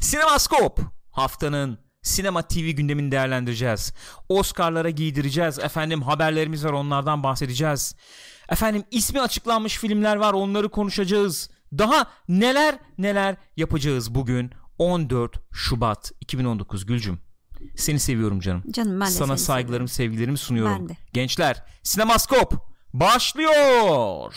Sinemaskop haftanın sinema TV gündemini değerlendireceğiz. Oscar'lara giydireceğiz. Efendim haberlerimiz var onlardan bahsedeceğiz. Efendim ismi açıklanmış filmler var onları konuşacağız. Daha neler neler yapacağız bugün 14 Şubat 2019 Gülcüm. Seni seviyorum canım. Canım ben de Sana saygılarımı, sevgilerimi sunuyorum. Ben de. Gençler, Sinemaskop başlıyor.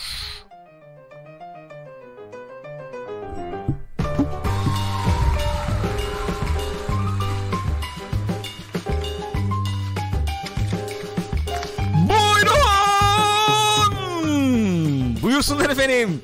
Buyursunlar efendim.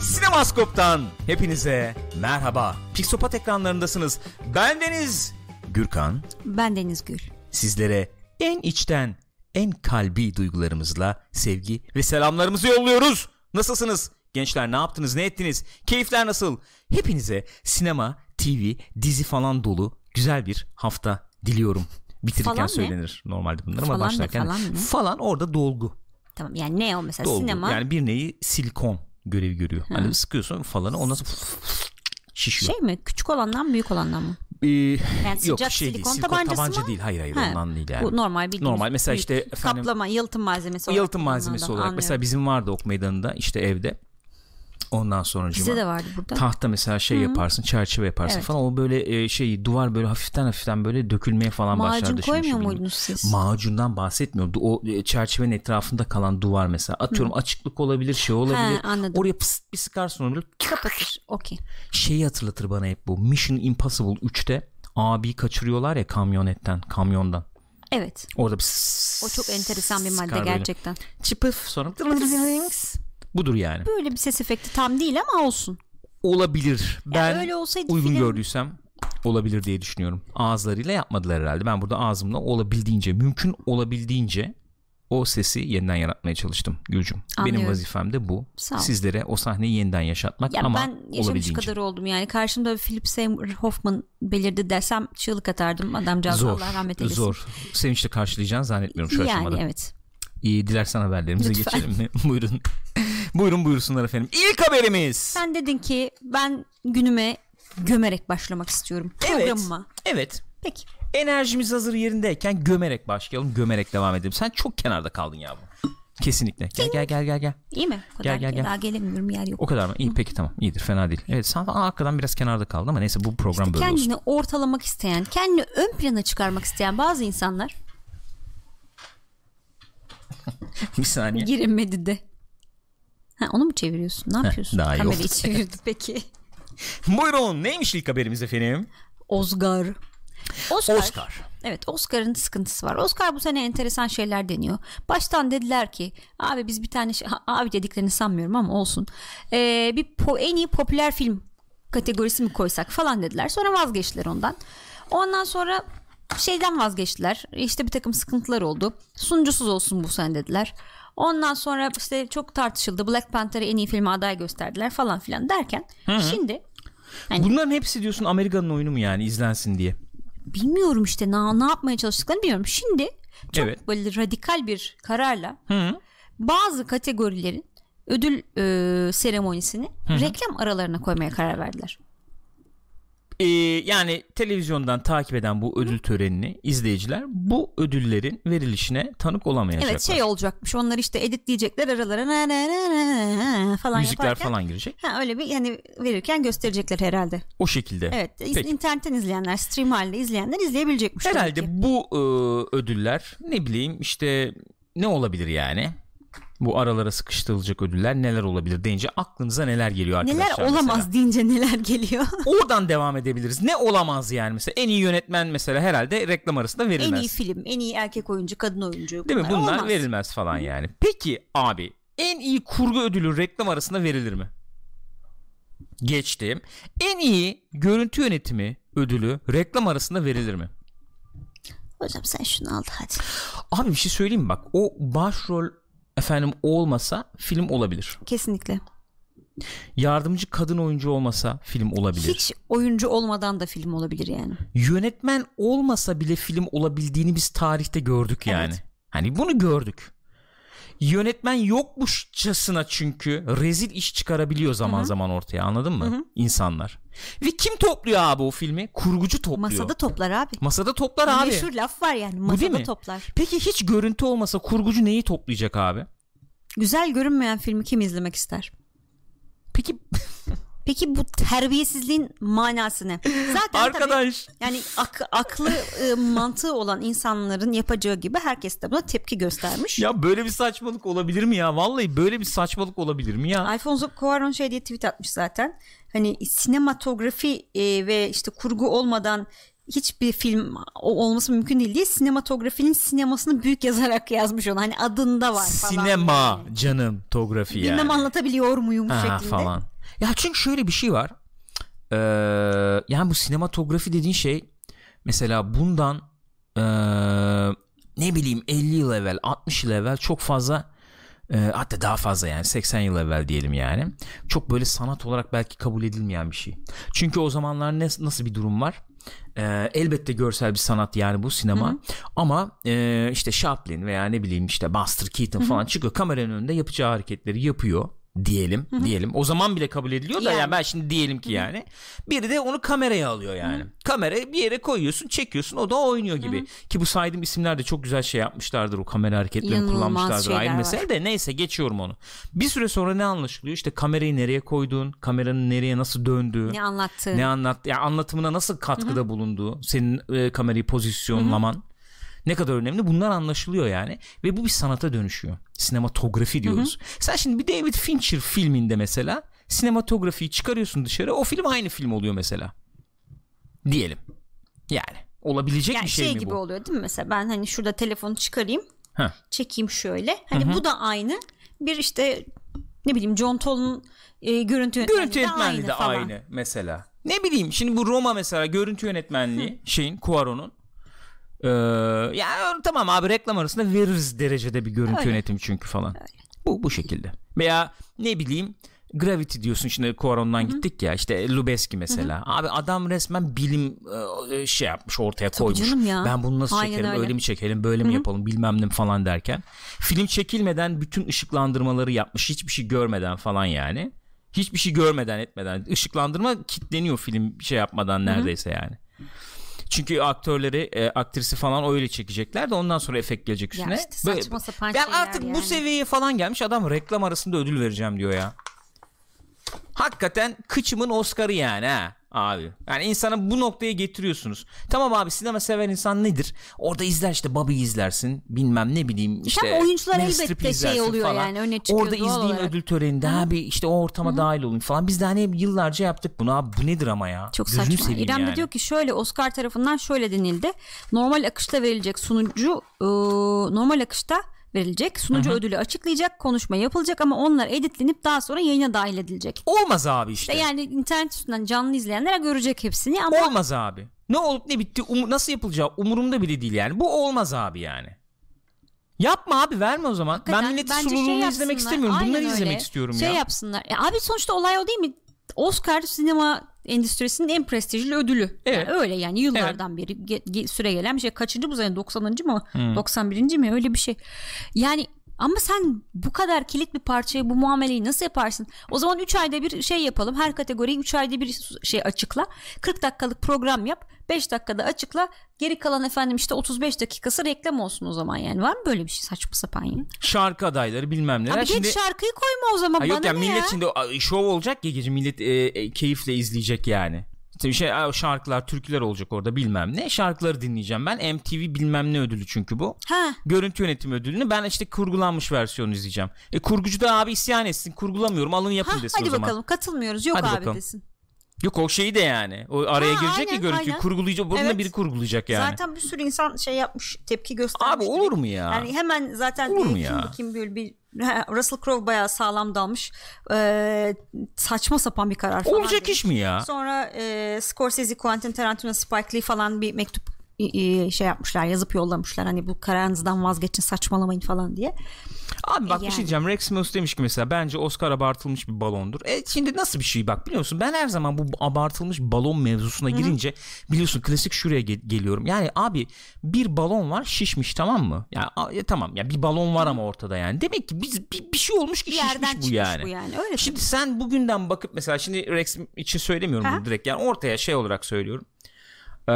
Sinemaskop'tan hepinize merhaba. Pixopat ekranlarındasınız. Ben Deniz Gürkan. Ben Deniz Gül. Sizlere en içten, en kalbi duygularımızla sevgi ve selamlarımızı yolluyoruz. Nasılsınız? Gençler ne yaptınız, ne ettiniz? Keyifler nasıl? Hepinize sinema, TV, dizi falan dolu güzel bir hafta diliyorum. Bitirirken Falan ne? söylenir normalde bunlar ama Falan ne, başlarken falan ne? falan orada dolgu. Tamam yani ne o mesela dolgu. sinema? Yani bir neyi silikon görevi görüyor. Hani sıkıyorsun falanı ondan sonra şişiyor. Şey mi? Küçük olandan büyük olandan mı? Ee, Yani yok şey değil, silikon silikon tabancası tabanca mı? değil. Hayır hayır ondan değil yani. Bu normal bildiğimiz Normal mesela büyük işte efendim kaplama, yalıtım malzemesi olarak yalıtım malzemesi olarak anlıyorum. mesela bizim vardı ok meydanında işte evde ondan sonra Bizde de vardı burada. tahta mesela şey yaparsın çerçeve yaparsın Evet. falan o böyle e, şey duvar böyle hafiften hafiften böyle dökülmeye falan Macun başlardı. koymuyor şimdi muydunuz siz? Macundan bahsetmiyorum. O e, çerçevenin etrafında kalan duvar mesela. Atıyorum açıklık olabilir, şey olabilir. anladım. Oraya pıst bir sıkarsın onu böyle Kapatır. Okey. şeyi hatırlatır bana hep bu. Mission Impossible 3'te abi kaçırıyorlar ya kamyonetten, kamyondan. Evet. Orada bir O çok enteresan bir madde gerçekten. Çıpıf sonra budur yani. Böyle bir ses efekti tam değil ama olsun. Olabilir. Ben öyle olsaydı uygun film- gördüysem olabilir diye düşünüyorum. Ağızlarıyla yapmadılar herhalde. Ben burada ağzımla olabildiğince, mümkün olabildiğince o sesi yeniden yaratmaya çalıştım Gülcüm. Benim Anlıyorum. vazifem de bu. Sağ ol. Sizlere o sahneyi yeniden yaşatmak Ya ama ben yaşamış kadar oldum yani. Karşımda Philip Seymour Hoffman belirdi desem çığlık atardım. Adamcağız Zor. Allah rahmet eylesin. Zor. Sevinçle karşılayacağını zannetmiyorum şu yani aşamada. evet. İyi dilersen haberlerimize Lütfen. geçelim mi? Buyurun. Buyurun buyursunlar efendim. İlk haberimiz. Sen dedin ki ben günüme gömerek başlamak istiyorum. Programıma. Evet. Peki. Enerjimiz hazır yerindeyken gömerek başlayalım. Gömerek devam edelim. Sen çok kenarda kaldın ya bu. Kesinlikle. Gel gel gel gel gel. İyi mi? O kadar Gel, gel, gel. Daha gelemiyorum yer yok. O kadar mı? İyi peki tamam. İyidir fena değil. Evet sen falan arkadan biraz kenarda kaldın ama neyse bu program böyle olsun. kendini ortalamak isteyen, kendini ön plana çıkarmak isteyen bazı insanlar Bir saniye. girilmedi de. Ha, onu mu çeviriyorsun? Ne yapıyorsun? daha iyi Kamerayı oldu. çevirdi peki. Buyurun neymiş ilk haberimiz efendim? Oscar. Oscar. Oscar. Evet Oscar'ın sıkıntısı var. Oscar bu sene enteresan şeyler deniyor. Baştan dediler ki abi biz bir tane şey, abi dediklerini sanmıyorum ama olsun. Ee, bir po- en iyi popüler film kategorisi mi koysak falan dediler. Sonra vazgeçtiler ondan. Ondan sonra şeyden vazgeçtiler. İşte bir takım sıkıntılar oldu. Sunucusuz olsun bu sene dediler. Ondan sonra işte çok tartışıldı. Black Panther'ı en iyi filme aday gösterdiler falan filan derken şimdi Hani- Bunların hepsi diyorsun Amerika'nın oyunu mu yani izlensin diye. bilmiyorum işte ne, ne yapmaya çalıştıklarını bilmiyorum. Şimdi çok Evet. böyle radikal bir kararla Hı. bazı kategorilerin ödül e, seremonisini reklam aralarına koymaya karar verdiler. Ee, yani televizyondan takip eden bu ödül törenini izleyiciler bu ödüllerin verilişine tanık olamayacaklar. Evet şey olacakmış onlar işte editleyecekler aralara na, na, na, na, falan Müzikler yaparken. falan girecek. Ha, öyle bir yani verirken gösterecekler herhalde. O şekilde. Evet Peki. internetten izleyenler stream halinde izleyenler izleyebilecekmiş. Herhalde bu e, ödüller ne bileyim işte ne olabilir yani? Bu aralara sıkıştırılacak ödüller neler olabilir deyince aklınıza neler geliyor arkadaşlar? Neler olamaz mesela? deyince neler geliyor. Oradan devam edebiliriz. Ne olamaz yani mesela en iyi yönetmen mesela herhalde reklam arasında en verilmez. iyi film, en iyi erkek oyuncu, kadın oyuncu. Değil mi? Bunlar olmaz. verilmez falan yani. Peki abi en iyi kurgu ödülü reklam arasında verilir mi? Geçtim. En iyi görüntü yönetimi ödülü reklam arasında verilir mi? Hocam sen şunu al hadi. Abi bir şey söyleyeyim mi bak o başrol efendim olmasa film olabilir. Kesinlikle. Yardımcı kadın oyuncu olmasa film olabilir. Hiç oyuncu olmadan da film olabilir yani. Yönetmen olmasa bile film olabildiğini biz tarihte gördük yani. Evet. Hani bunu gördük. Yönetmen yokmuşçasına çünkü rezil iş çıkarabiliyor zaman zaman ortaya anladın mı? İnsanlar. Ve kim topluyor abi o filmi? Kurgucu topluyor. Masada toplar abi. Masada toplar abi. Meşhur laf var yani değil masada mi? toplar. Peki hiç görüntü olmasa kurgucu neyi toplayacak abi? Güzel görünmeyen filmi kim izlemek ister? Peki Peki bu terbiyesizliğin manası ne? Zaten tabii arkadaş yani ak- aklı e, mantığı olan insanların yapacağı gibi herkes de buna tepki göstermiş. ya böyle bir saçmalık olabilir mi ya? Vallahi böyle bir saçmalık olabilir mi ya? Alfonso Cuarón şey diye tweet atmış zaten. Hani sinematografi e, ve işte kurgu olmadan hiçbir film olması mümkün değil diye sinematografinin sinemasını büyük yazarak yazmış onu. Hani adında var falan. Sinema yani. canım tografi yani. Bilmem anlatabiliyor muyum Ha, şeklinde. falan. Ya çünkü şöyle bir şey var. Ee, yani bu sinematografi dediğin şey mesela bundan ee, ne bileyim 50 yıl evvel 60 yıl evvel çok fazla ee, hatta daha fazla yani 80 yıl evvel diyelim yani çok böyle sanat olarak belki kabul edilmeyen bir şey. Çünkü o zamanlar ne, nasıl bir durum var? Ee, elbette görsel bir sanat yani bu sinema ama e, işte Chaplin veya ne bileyim işte Buster Keaton falan çıkıyor kameranın önünde yapacağı hareketleri yapıyor diyelim diyelim. O zaman bile kabul ediliyor da Yani. yani ben şimdi diyelim ki yani. Biri de onu kameraya alıyor yani. Kamerayı bir yere koyuyorsun çekiyorsun o da oynuyor gibi. ki bu saydığım isimler de çok güzel şey yapmışlardır o kamera hareketlerini İnanılmaz kullanmışlardır ayrı mesele de. Neyse geçiyorum onu. Bir süre sonra ne anlaşılıyor? İşte kamerayı nereye koyduğun kameranın nereye nasıl döndüğü Ne anlattı? ne anlat ya anlatımına nasıl katkıda bulunduğu senin e, kamerayı pozisyonlaman ne kadar önemli? Bunlar anlaşılıyor yani. Ve bu bir sanata dönüşüyor. Sinematografi diyoruz. Sen şimdi bir David Fincher filminde mesela sinematografiyi çıkarıyorsun dışarı o film aynı film oluyor mesela. Diyelim. Yani olabilecek yani bir şey, şey mi gibi bu? oluyor değil mi? Mesela ben hani şurada telefonu çıkarayım Heh. çekeyim şöyle. Hani bu da aynı. Bir işte ne bileyim John Toll'un e, görüntü yönetmenliği görüntü de yönetmenliği de aynı mesela. Ne bileyim şimdi bu Roma mesela görüntü yönetmenliği şeyin Cuarón'un ee, yani tamam abi reklam arasında veririz derecede bir görüntü Öyle. yönetimi çünkü falan. Bu bu şekilde. Veya ne bileyim Gravity diyorsun şimdi Cuarón'dan gittik ya işte Lubeski mesela. Abi adam resmen bilim e, şey yapmış ortaya koymuş. canım ya. Ben bunu nasıl Aynen çekerim öyle. öyle mi çekelim böyle mi yapalım bilmem ne falan derken. Film çekilmeden bütün ışıklandırmaları yapmış hiçbir şey görmeden falan yani. Hiçbir şey görmeden etmeden ışıklandırma kitleniyor film şey yapmadan neredeyse yani. Çünkü aktörleri, e, aktrisi falan öyle çekecekler de ondan sonra efekt gelecek üstüne. Ya işte saçma sapan ben şeyler artık yani. bu seviyeye falan gelmiş adam reklam arasında ödül vereceğim diyor ya. Hakikaten kıçımın Oscar'ı yani ha abi. Yani insana bu noktaya getiriyorsunuz. Tamam abi sinema seven insan nedir? Orada izler işte Bobby izlersin. Bilmem ne bileyim işte. Tabii oyuncular elbette şey oluyor falan. yani, öne çıkıyor Orada izleyeyim olarak. ödül töreninde abi işte o ortama dahil olayım falan. Biz de hani yıllarca yaptık bunu abi. Bu nedir ama ya? Çok Gözünü saçma. İrem yani. de diyor ki şöyle Oscar tarafından şöyle denildi. Normal akışta verilecek sunucu e, normal akışta verilecek. Sunucu ödülü açıklayacak, konuşma yapılacak ama onlar editlenip daha sonra yayına dahil edilecek. Olmaz abi işte. Yani internet üstünden canlı izleyenler görecek hepsini ama Olmaz abi. Ne olup ne bitti um- nasıl yapılacağı umurumda bile değil yani. Bu olmaz abi yani. Yapma abi verme o zaman. ben Hakikaten milletin bence sunumunu şey izlemek istemiyorum. Aynen Bunları öyle. izlemek istiyorum şey ya. yapsınlar. E, abi sonuçta olay o değil mi? Oscar sinema endüstrisinin en prestijli ödülü. Evet. Yani öyle yani yıllardan beri ge- ge- süre gelen bir şey. Kaçıncı bu sene? 90. mı? 91. mi? Öyle bir şey. Yani ama sen bu kadar kilit bir parçaya bu muameleyi nasıl yaparsın? O zaman 3 ayda bir şey yapalım. Her kategoriyi 3 ayda bir şey açıkla. 40 dakikalık program yap. 5 dakikada açıkla. Geri kalan efendim işte 35 dakikası reklam olsun o zaman yani. Var mı böyle bir şey saçma sapan ya? Şarkı adayları bilmem neler. Abi Şimdi geç şarkıyı koyma o zaman Ha bana yok ya ne millet ya? şimdi şov olacak ya gece millet e, e, keyifle izleyecek yani. İşte şey şarkılar, türküler olacak orada bilmem ne. Şarkıları dinleyeceğim ben. MTV bilmem ne ödülü çünkü bu. Ha. Görüntü yönetimi ödülünü ben işte kurgulanmış versiyonu izleyeceğim. E kurgucu da abi isyan etsin. Kurgulamıyorum. Alın yapın Ha, desin hadi o zaman. bakalım katılmıyoruz yok Hadi abi bakalım. desin. Yok o şeyi de yani. O araya Ha, girecek ya aynen, görüntüyü. aynen. Kurgulayacak. Bunu Evet. biri kurgulayacak yani. Zaten bir sürü insan şey yapmış tepki göstermiş. Abi olur mu ya? Yani hemen zaten Olur mu ya? kim, kim bir Russell Crowe bayağı sağlam dalmış. Ee, saçma sapan bir karar falan. Olacak demiş. iş mi ya? Sonra e, Scorsese, Quentin Tarantino, Spike Lee falan bir mektup şey yapmışlar yazıp yollamışlar hani bu Karanz'dan vazgeçin saçmalamayın falan diye. Abi bak bir Yani. şey diyeceğim. Rex Mills demiş ki mesela bence Oscar abartılmış bir balondur. E şimdi nasıl bir şey bak biliyor musun? Ben her zaman bu abartılmış balon mevzusuna girince biliyorsun klasik şuraya ge- geliyorum. Yani abi bir balon var şişmiş tamam mı? Ya e, tamam ya bir balon var ama ortada yani. Demek ki biz bir, bir şey olmuş ki Bir şişmiş bu yani. bu yani. Öyle Şimdi sen bugünden bakıp mesela şimdi Rex için söylemiyorum Ha? bunu direkt yani ortaya şey olarak söylüyorum. Ee,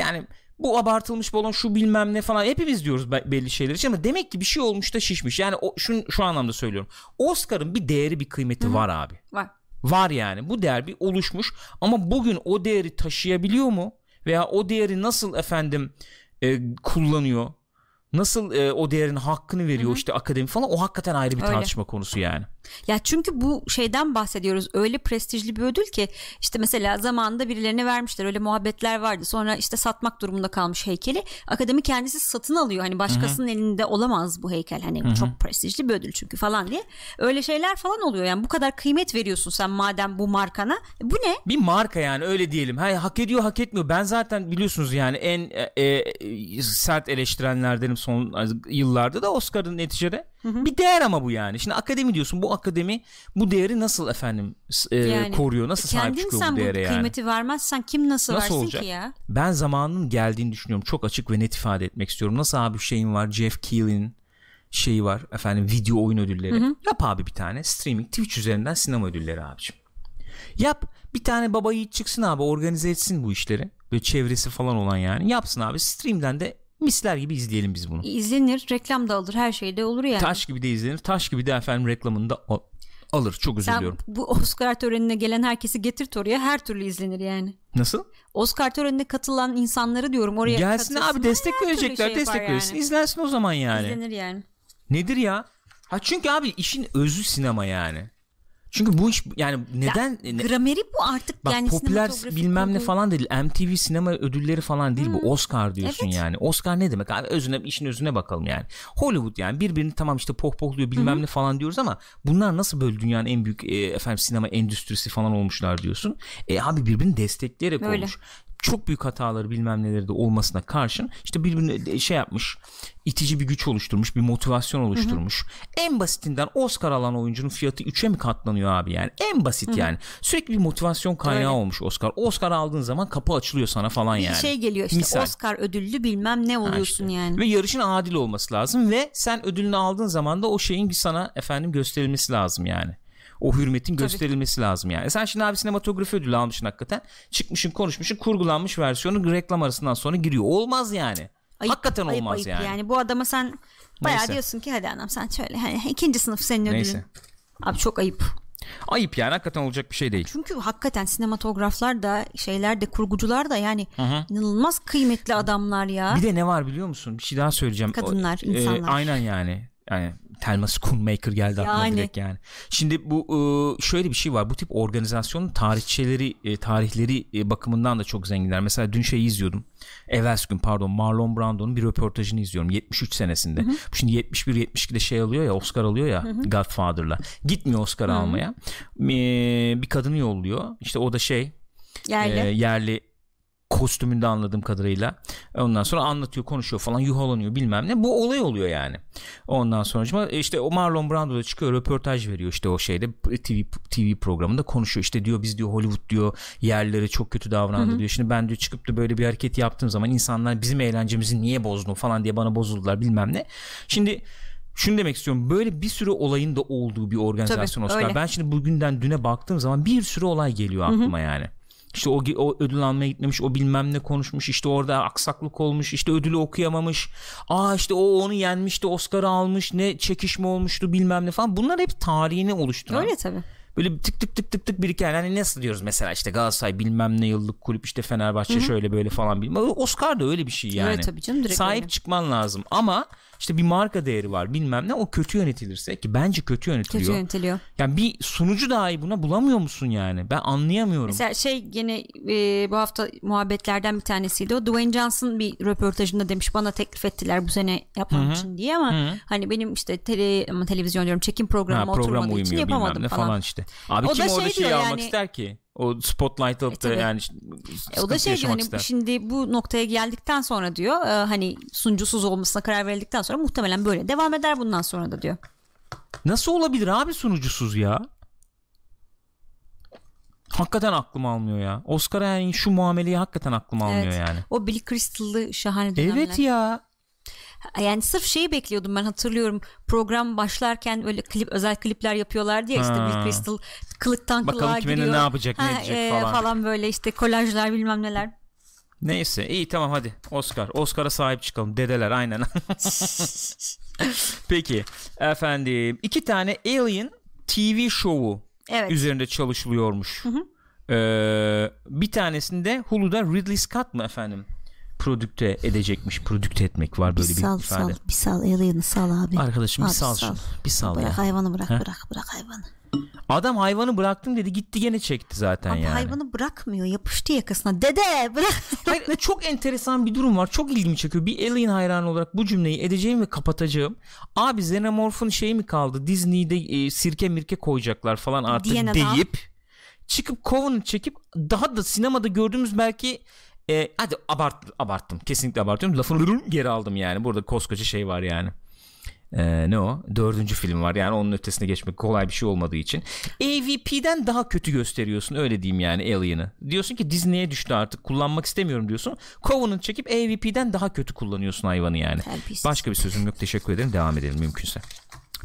yani bu abartılmış balon şu bilmem ne falan hepimiz diyoruz be- belli şeyler için ama demek ki bir şey olmuş da şişmiş. Yani o, şu, şu anlamda söylüyorum. Oscar'ın bir değeri bir kıymeti var abi. var. Var yani bu değer bir oluşmuş ama bugün o değeri taşıyabiliyor mu? Veya o değeri nasıl efendim e, kullanıyor? Nasıl e, o değerin hakkını veriyor işte akademi falan o hakikaten ayrı bir Öyle. tartışma konusu yani. Ya çünkü bu şeyden bahsediyoruz. Öyle prestijli bir ödül ki işte mesela zamanında birilerine vermişler. Öyle muhabbetler vardı. Sonra işte satmak durumunda kalmış heykeli. Akademi kendisi satın alıyor. Hani başkasının elinde olamaz bu heykel. Hani çok prestijli bir ödül çünkü falan diye. Öyle şeyler falan oluyor. Yani bu kadar kıymet veriyorsun sen madem bu markana. Bu ne? bir marka yani öyle diyelim. Ha, hak ediyor hak etmiyor. Ben zaten biliyorsunuz yani en e, e, sert eleştirenlerdenim son yıllarda da Oscar'ın neticede. Bir değer ama bu yani. Şimdi akademi diyorsun. Bu akademi bu değeri nasıl efendim e, Yani koruyor? Nasıl sahip Kendin çıkıyor bu bu değere yani? kıymeti vermezsen kim nasıl, Nasıl versin olacak? ki ya? Ben zamanının geldiğini düşünüyorum. Çok açık ve net ifade etmek istiyorum. Nasıl abi şeyin var? Jeff Keighley'in şeyi var. Efendim video oyun ödülleri. Yap abi bir tane. Streaming Twitch üzerinden sinema ödülleri abicim. Yap. Bir tane baba yiğit çıksın abi organize etsin bu işleri. Böyle çevresi falan olan yani. Yapsın abi. Stream'den de misler gibi izleyelim biz bunu. İzlenir, reklam da alır, her şey de olur yani. Taş gibi de izlenir. Taş gibi de efendim reklamını da al- alır. Çok özür Sen bu Oscar törenine gelen herkesi getirt oraya her türlü izlenir yani. Nasıl? Oscar törenine katılan insanları diyorum oraya Gelsin abi destek verecekler. şey destek verirsin. yani. İzlensin o zaman yani. İzlenir yani. Nedir ya? Ha çünkü abi işin özü sinema yani. Çünkü bu iş yani neden ne- Grameri bu artık bak yani popüler bilmem ne falan değil. MTV sinema ödülleri falan değil bu. Oscar diyorsun Evet. yani. Oscar ne demek abi? Özüne işin özüne bakalım yani. Hollywood yani birbirini tamam işte pohpohluyor bilmem ne falan diyoruz ama bunlar nasıl böyle dünyanın en büyük e, efendim sinema endüstrisi falan olmuşlar diyorsun. E abi birbirini destekleyerek Öyle. olmuş. Çok büyük hataları bilmem neleri de olmasına karşın işte birbirini de şey yapmış itici bir güç oluşturmuş bir motivasyon oluşturmuş. En basitinden Oscar alan oyuncunun fiyatı 3'e mi katlanıyor abi yani en basit yani sürekli bir motivasyon kaynağı Öyle. olmuş Oscar. Oscar aldığın zaman kapı açılıyor sana falan Bir yani. şey geliyor işte Misal. Oscar ödüllü bilmem ne Ha oluyorsun işte. yani. Ve yarışın adil olması lazım ve sen ödülünü aldığın zaman da o şeyin sana efendim gösterilmesi lazım yani. O hürmetin gösterilmesi lazım yani. E Sen şimdi abi sinematografi ödülü almışsın hakikaten. Çıkmışın konuşmuşsun kurgulanmış versiyonu reklam arasından sonra giriyor. Olmaz yani. Ayıp, hakikaten ayıp, olmaz ayıp yani. Bu adama sen bayağı Neyse. diyorsun ki hadi anam sen şöyle hani ikinci sınıf senin ödülün. Neyse. Abi çok ayıp. Ayıp yani hakikaten olacak bir şey değil. Çünkü hakikaten sinematograflar da şeyler de kurgucular da yani inanılmaz kıymetli adamlar ya. Bir de ne var biliyor musun? Bir şey daha söyleyeceğim. Kadınlar, O- e, insanlar. aynen yani. Yani Thelma Schoonmaker geldi aklıma Yani. direkt yani. Şimdi bu e, şöyle bir şey var. Bu tip organizasyonun tarihçeleri e, tarihleri e, bakımından da çok zenginler. Mesela dün şeyi izliyordum. Evvelsi gün pardon Marlon Brando'nun bir röportajını izliyorum 73 senesinde. Bu Şimdi 71 72'de şey alıyor ya Oscar alıyor ya Godfather'la. Gitmiyor Oscar almaya. E, bir kadını yolluyor. İşte o da şey Yerli. e, yerli kostümünde anladığım kadarıyla. Ondan sonra anlatıyor, konuşuyor falan, yuhalanıyor bilmem ne. Bu olay oluyor yani. Ondan sonra işte o Marlon Brando da çıkıyor, röportaj veriyor işte o şeyde TV TV programında konuşuyor. İşte diyor biz diyor Hollywood diyor yerlere çok kötü davrandı diyor. Şimdi ben diyor çıkıp da böyle bir hareket yaptığım zaman insanlar bizim eğlencemizi niye bozdun falan diye bana bozuldular bilmem ne. Şimdi şunu demek istiyorum. Böyle bir sürü olayın da olduğu bir organizasyon Tabii, Oscar. öyle. Ben şimdi bugünden düne baktığım zaman bir sürü olay geliyor aklıma yani. İşte o, o ödül almaya gitmemiş o bilmem ne konuşmuş işte orada aksaklık olmuş işte ödülü okuyamamış. Aa işte o onu yenmişti Oscar'ı almış ne çekişme olmuştu bilmem ne falan. Bunlar hep tarihini oluşturan Öyle tabii. böyle tık tık tık tık tık biriken hani nasıl diyoruz mesela işte Galatasaray bilmem ne yıllık kulüp işte Fenerbahçe şöyle böyle falan bilmem. Oscar da öyle bir şey yani. Öyle tabii canım, direkt sahip öyle. çıkman lazım ama işte bir marka değeri var bilmem ne o kötü yönetilirse ki bence kötü yönetiliyor Kötü yönetiliyor. yani bir sunucu dahi buna bulamıyor musun yani ben anlayamıyorum Mesela şey gene e, bu hafta muhabbetlerden bir tanesiydi. O Dwayne Johnson bir röportajında demiş bana teklif ettiler bu sene yapmam için diye ama hani benim işte tele, ama televizyon diyorum çekim programıma Ha, program oturmadığı için yapamadım falan. falan işte. Abi O kim da orada şey diyor almak yani- ister ki? O spotlight alıp da tabii. yani E, o da şey diyor hani ister. şimdi bu noktaya geldikten sonra diyor e, hani sunucusuz olmasına karar verildikten sonra muhtemelen böyle devam eder bundan sonra da diyor. Nasıl olabilir abi sunucusuz ya? Hakikaten aklım almıyor ya. Oscar yani şu muameleyi hakikaten aklım almıyor Evet. yani. O Billy Crystal'lı şahane dönemler. Evet ya. Yani sırf şeyi bekliyordum ben hatırlıyorum program başlarken öyle klip özel klipler yapıyorlardı ya işte Ha. Billy Crystal kılıktan Bakalım kılığa ne giriyor. yapacak, ne Ha, edecek e, falan. falan böyle işte kolajlar bilmem neler. Neyse iyi tamam hadi Oscar. Oscar'a sahip çıkalım. Dedeler aynen. Peki efendim iki tane Alien TV şovu Evet. üzerinde çalışılıyormuş. Ee, bir tanesinde Hulu'da Ridley Scott mı efendim prodükte edecekmiş. Prodükte etmek var böyle bir, sal ifade. sal bir sal Alien'ı sal abi. Arkadaşım bir Abi sal sal. şunu. Bir sal Bırak ya. hayvanı bırak Ha? bırak bırak hayvanı. Adam hayvanı bıraktım dedi gitti gene çekti zaten Abi yani. hayvanı bırakmıyor yapıştı yakasına. Dede bırak. Hayır, çok enteresan bir durum var. Çok ilgimi çekiyor. Bir Alien hayranı olarak bu cümleyi edeceğim ve kapatacağım. Abi Xenomorph'un şeyi mi kaldı? Disney'de e, sirke mirke koyacaklar falan artık Diyen adam. deyip çıkıp Covenant çekip daha da sinemada gördüğümüz belki e, hadi abart, abarttım. Kesinlikle abartıyorum. Lafını geri aldım yani. Burada koskoca şey var yani. Ee, ne o? Dördüncü film var. Yani onun ötesine geçmek kolay bir şey olmadığı için. AVP'den daha kötü gösteriyorsun. Öyle diyeyim yani Alien'ı. Diyorsun ki Disney'e düştü artık. Kullanmak istemiyorum diyorsun. Covenant çekip AVP'den daha kötü kullanıyorsun hayvanı yani. Başka bir sözüm yok. Teşekkür ederim. Devam edelim mümkünse.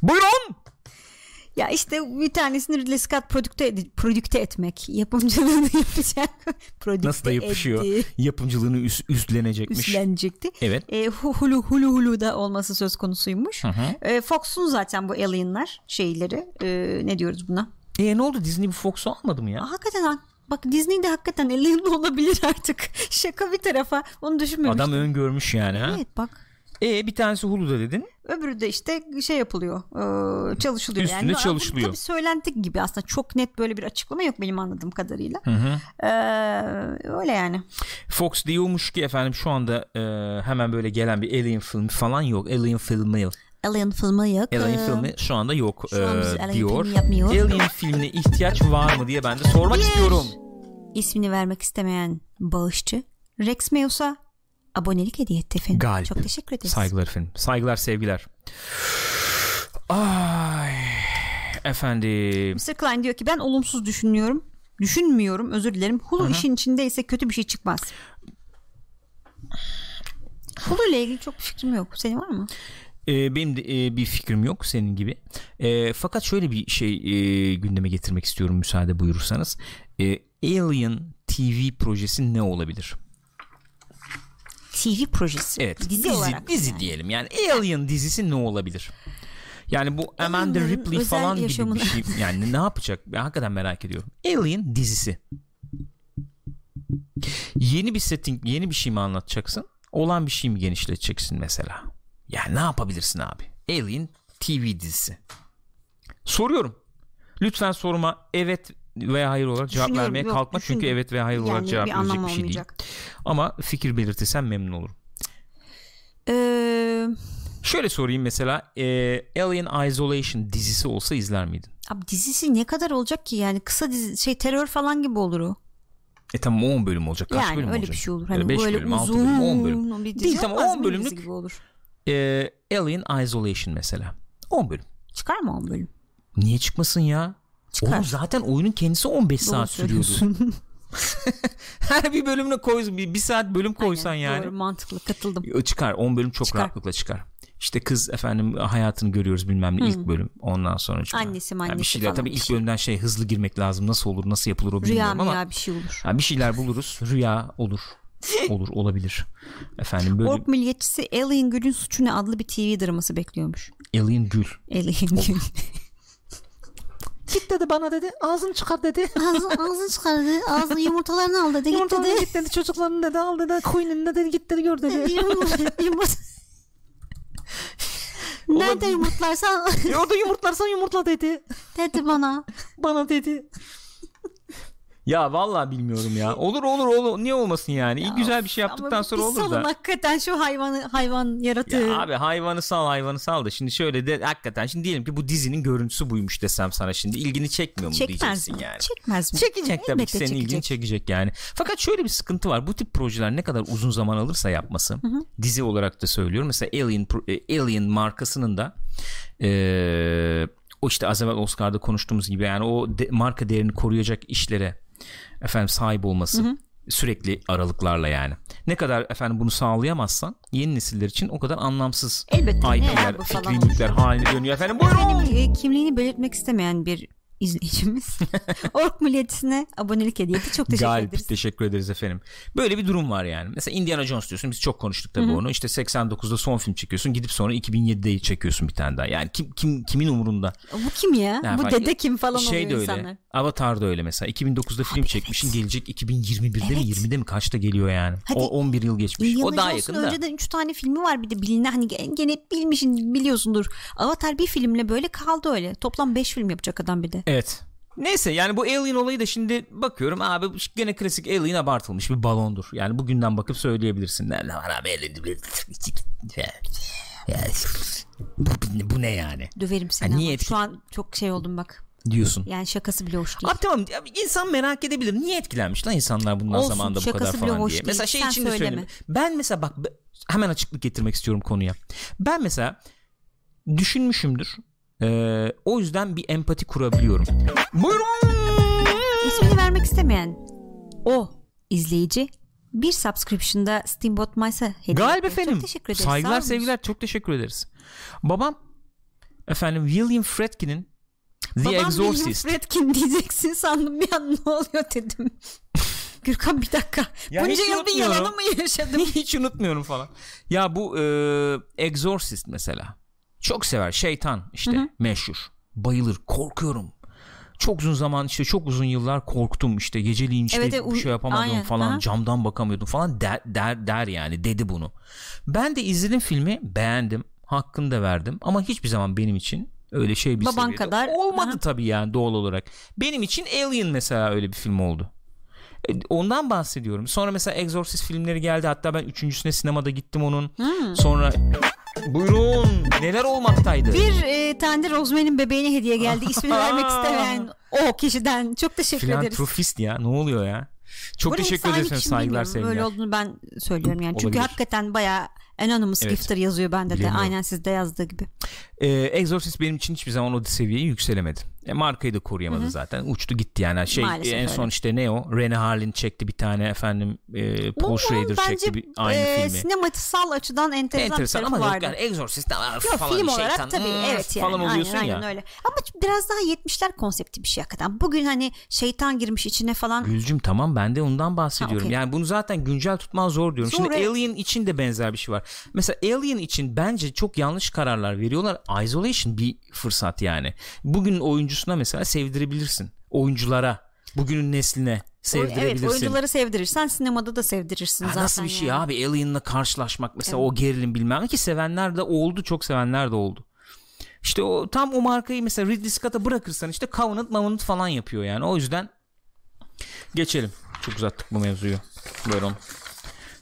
Buyurun. Ya işte bir tanesini Ridley Scott prodükte, edi- prodükte etmek. Yapımcılığını yapacak. Prodükte Nasıl da yapışıyor. etti, Yapımcılığını üst, üstlenecekmiş. Üstlenecekti. Evet. E, hu- hulu hulu hulu da olması söz konusuymuş. Hı hı. E, Fox'un zaten bu Alien'lar şeyleri e, ne diyoruz buna? E ne oldu Disney bu Fox'u almadı mı ya? Hakikaten ha- bak Disney'de hakikaten Alien olabilir artık. Şaka bir tarafa onu düşünmemiştim. Adam öngörmüş yani ha. Evet bak. E bir tanesi Hulu'da dedin. Öbürü de işte şey yapılıyor. e, çalışılıyor. Üstünde yani. çalışılıyor. Tabii söylenti gibi aslında çok net böyle bir açıklama yok benim anladığım kadarıyla. Hı hı. E, öyle yani. Fox diyormuş ki efendim şu anda e, hemen böyle gelen bir Alien filmi falan yok. Alien filmi yok. Alien filmi yok. Alien Ee, filmi şu anda yok şu an e, Alien diyor. yapmıyor. Alien filmine ihtiyaç var mı diye ben de sormak istiyorum. ismini vermek istemeyen bağışçı Rex Meus'a abonelik hediye etti efendim. Galip. Çok teşekkür ederiz. Saygılar efendim. Saygılar sevgiler. Ay efendim. Mr. Klein diyor ki ben olumsuz düşünüyorum. Düşünmüyorum özür dilerim. Hulu işin içindeyse kötü bir şey çıkmaz. Hulu ile ilgili çok bir fikrim yok. Senin var mı? E, benim de e, bir fikrim yok senin gibi. E, fakat şöyle bir şey e, gündeme getirmek istiyorum müsaade buyurursanız. E, Alien TV projesi ne olabilir? TV projesi. Evet. Dizi, Dizi, olarak. dizi yani. diyelim. Yani Alien dizisi ne olabilir? Yani bu Amanda Alien'ların Ripley falan gibi yaşamını- bir şey. Yani ne yapacak? Ben hakikaten merak ediyorum. Alien dizisi. Yeni bir setting, yeni bir şey mi anlatacaksın? Olan bir şey mi genişleteceksin mesela? Yani ne yapabilirsin abi? Alien TV dizisi. Soruyorum. Lütfen soruma evet veya hayır olarak cevap vermeye yok, kalkma. Çünkü düşündüm. evet veya hayır olarak Yani cevap bir verecek bir şey olmayacak. değil. Ama fikir belirtirsen memnun olurum. Ee, Şöyle sorayım mesela e, Alien Isolation dizisi olsa izler miydin? abi dizisi ne kadar olacak ki yani kısa dizi şey terör falan gibi olur o. E tamam 10 bölüm olacak. Kaç yani bölüm öyle olacak? bir şey olur. Böyle Hani beş böyle bölüm, uzun bölüm, on bölüm. bir dizi Değil, tamam, olmaz, on mini dizi bölümlük. gibi olur. E, Alien Isolation mesela. 10 bölüm. Çıkar mı 10 bölüm? Niye çıkmasın ya? Çıkar. Oğlum zaten oyunun kendisi 15 Doğru saat sürüyordu. Her bir bölümüne koy bir, bir saat bölüm koysan Aynen, yani. Doğru mantıklı katıldım. Çıkar 10 bölüm çok Çıkar. rahatlıkla çıkar. İşte kız efendim hayatını görüyoruz bilmem ne ilk bölüm ondan sonra çıkar. Annesi Yani mannesi bir şeyler falan tabii ilk şey. bölümden şey hızlı girmek lazım nasıl olur nasıl yapılır o Rüya bilmiyorum mı ama ya bir şey olur. Ha, bir şeyler buluruz. Rüya olur. Olur olabilir. Efendim böyle Ork milliyetçisi Alien Gül'ün Suçu Ne adlı bir TV draması bekliyormuş. Alien Gül. Alien Gül. Git dedi bana dedi. Ağzını çıkar dedi. Ağzını, ağzını çıkardı. Ağzını yumurtalarını al dedi. Git Yumurtalarını dedi. git dedi. Çocuklarını dedi. Al dedi. Koyununu dedi. Git dedi. Gör dedi. Yumurta. Nerede yumurtlarsan orada yumurtlarsan yumurtla dedi. dedi bana. Bana dedi. Ya vallahi bilmiyorum ya. Olur olur olur. Niye olmasın yani? İyi güzel bir şey yaptıktan sonra olur salın da. hakikaten şu hayvanı hayvan yaratığı. Ya abi hayvanı sal hayvanı sal da şimdi şöyle de hakikaten şimdi diyelim ki bu dizinin görüntüsü buymuş desem sana şimdi ilgini çekmiyor mu Çekmez diyeceksin mi? yani. Çekmez mi? Çekecek tabii ki Elbette senin çekecek. ilgini çekecek yani. Fakat şöyle bir sıkıntı var. Bu tip projeler ne kadar uzun zaman alırsa yapması dizi olarak da söylüyorum. Mesela Alien e, Alien markasının da eee, o işte az evvel Oscar'da konuştuğumuz gibi yani o de- marka değerini koruyacak işlere efendim sahip olması sürekli aralıklarla yani. Ne kadar efendim bunu sağlayamazsan yeni nesiller için o kadar anlamsız Elbette, ne IP'ler, fikri mülkler haline dönüyor efendim. Buyurun. Benim e, kimliğini belirtmek istemeyen bir izleyicimiz. Ork Milliyetine abonelik hediye etti. Çok teşekkür Galip ederiz. teşekkür ederiz efendim. Böyle bir durum var yani. Mesela Indiana Jones diyorsun biz çok konuştuk tabii onu. İşte 89'da son film çekiyorsun gidip sonra 2007'de çekiyorsun bir tane daha. Yani kim kim kimin umurunda? Bu kim ya? Yani Bu falan- dede kim falan şey de oluyor öyle. insanlar. Avatar da öyle mesela. 2009'da film çekmişsin gelecek 2021'de mi Evet. 20'de mi kaçta geliyor yani. Hadi. O 11 yıl geçmiş. Indiana o daha yakın da. önceden 3 tane filmi var bir de bilinen hani gene- gene bilmişsin biliyorsundur. Avatar bir filmle böyle kaldı öyle. Toplam 5 film yapacak adam bir de. Evet. Neyse yani bu Alien olayı da şimdi bakıyorum abi gene klasik Alien abartılmış bir balondur. Yani bugünden bakıp söyleyebilirsin. Ne var abi Alien? Ya, bu, bu ne yani Döverim seni Ha, ama. niye etki- Şu an çok şey oldum bak. diyorsun. Yani şakası bile hoş değil. Abi tamam ya insan merak edebilir. Niye etkilenmiş lan insanlar bundan Olsun, zamanda bu kadar falan hoş diye. değil. Mesela şey Sen için de söyleme. söyleyeyim. Ben mesela bak hemen açıklık getirmek istiyorum konuya. Ben mesela düşünmüşümdür. Ee, o yüzden bir empati kurabiliyorum. Buyurun. İsmini vermek istemeyen o izleyici bir subscription'da Steamboat Mice'a hediye Galiba efendim. Çok teşekkür ederiz. Saygılar Sağ sevgiler çok teşekkür ederiz. Babam efendim William Friedkin'in The Babam Exorcist. William Friedkin diyeceksin sandım bir an ne oluyor dedim. Gürkan bir dakika. Ya Bunca yıl bir yalanı mı yaşadım? Hiç unutmuyorum falan. Ya bu e, Exorcist mesela. Çok sever. Şeytan işte meşhur. Bayılır. Korkuyorum. Çok uzun zaman işte çok uzun yıllar korktum işte geceliğin işte Evet, evet, bir uy- şey yapamadım aynen, falan aha. camdan bakamıyordum falan der, der der yani dedi bunu. Ben de izledim filmi beğendim hakkını da verdim ama hiçbir zaman benim için öyle şey bir Baban seviyede kadar, olmadı aha. tabii yani doğal olarak. Benim için Alien mesela öyle bir film oldu. E, Ondan bahsediyorum. Sonra mesela Exorcist filmleri geldi. Hatta ben üçüncüsüne sinemada gittim onun. Sonra buyurun neler olmaktaydı. Bir e, tane Rosemary'nin bebeğine hediye geldi. İsmini vermek istemeyen o kişiden. Çok teşekkür ederiz. Filantropist ya ne oluyor ya? Çok Buranın teşekkür kim saygılar bilmiyorum. sevgiler. Böyle olduğunu ben söylüyorum yani. Çünkü Olabilir. hakikaten bayağı Anonymous Evet. Gifter yazıyor bende de. Bilemiyorum. Aynen sizde yazdığı gibi. Ee, Exorcist benim için hiçbir zaman o seviyeye yükselemedi. E, markayı da koruyamadı zaten. Uçtu gitti yani. Şey Maalesef en öyle. son işte ne o? Rene Harlin çekti bir tane efendim e, Paul Schrader çekti bir aynı e, filmi. Sinematısal açıdan enteresan, Enteresan bir ama tarafı yok vardı. yani Exorcist ama Yok, falan film şeytan, olarak tabii hmm, evet yani falan oluyorsun aynen, ya. aynen öyle. Ama biraz daha 70'ler konsepti bir şey hakikaten. Bugün hani şeytan girmiş içine falan. Gülcüm tamam ben de ondan bahsediyorum. Ha, okey. Yani bunu zaten güncel tutman zor diyorum. Zor, Şimdi evet. Alien için de benzer bir şey var. Mesela Alien için bence çok yanlış kararlar veriyorlar. Isolation bir fırsat yani. Bugünün oyuncusuna mesela sevdirebilirsin. Oyunculara, bugünün nesline sevdirebilirsin. Evet oyuncuları sevdirirsen sinemada da sevdirirsin Ya zaten. nasıl bir şey yani. abi Alien'la karşılaşmak mesela Evet. o gerilim bilmem ki sevenler de oldu çok sevenler de oldu. İşte o tam o markayı mesela Ridley Scott'a bırakırsan işte Covenant Mavenant falan yapıyor yani o yüzden geçelim. Çok uzattık bu mevzuyu. Buyurun.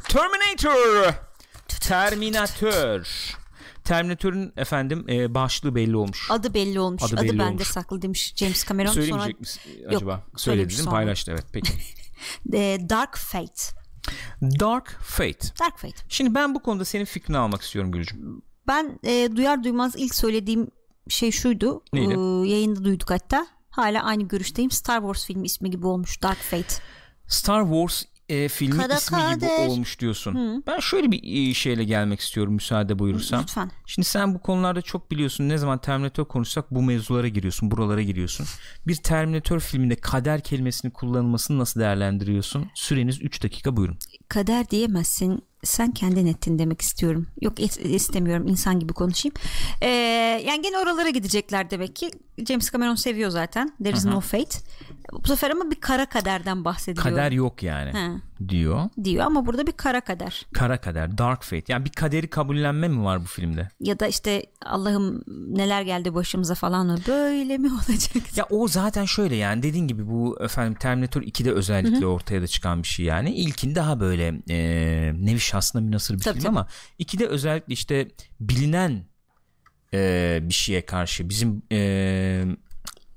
Terminator. Terminator. Terminator'ın efendim e, başlığı belli olmuş. Adı belli olmuş. Adı Adı, belli bende olmuş. saklı demiş James Cameron. Sonra Söylemeyecek misin acaba? Söyledi söylemiş değil mi? sonra. Paylaştı evet peki. Dark Fate. Dark Fate. Dark Fate. Şimdi ben bu konuda senin fikrini almak istiyorum Gülcüm. Ben e, duyar duymaz ilk söylediğim şey şuydu. Neydi? E, yayında duyduk hatta. Hala aynı görüşteyim. Star Wars filmi ismi gibi olmuş Dark Fate. Star Wars e, filmi Kara ismi gibi kader. olmuş diyorsun. Ben şöyle bir e, şeyle gelmek istiyorum müsaade buyurursan. Lütfen. Şimdi sen bu konularda çok biliyorsun. Ne zaman Terminator konuşsak bu mevzulara giriyorsun, buralara giriyorsun. Bir Terminator filminde kader kelimesini kullanılmasını nasıl değerlendiriyorsun? Süreniz 3 dakika buyurun. Kader diyemezsin. Sen kendin ettin demek istiyorum. Yok et- istemiyorum insan gibi konuşayım. E, yani gene oralara gidecekler demek ki. James Cameron seviyor zaten. There is no fate. Bu sefer ama bir kara kaderden bahsediyor. Kader yok yani He. diyor. diyor ama burada bir kara kader. Kara kader, dark fate. Yani bir kaderi kabullenme mi var bu filmde? Ya da işte Allah'ım neler geldi başımıza falan mı? Böyle mi olacak? Ya o zaten şöyle yani dediğin gibi bu efendim Terminator 2'de özellikle ortaya da çıkan bir şey yani. İlkin daha böyle e, nevi şahsına münasır bir Tabii, film tabii. ama 2'de özellikle işte bilinen e, bir şeye karşı bizim e,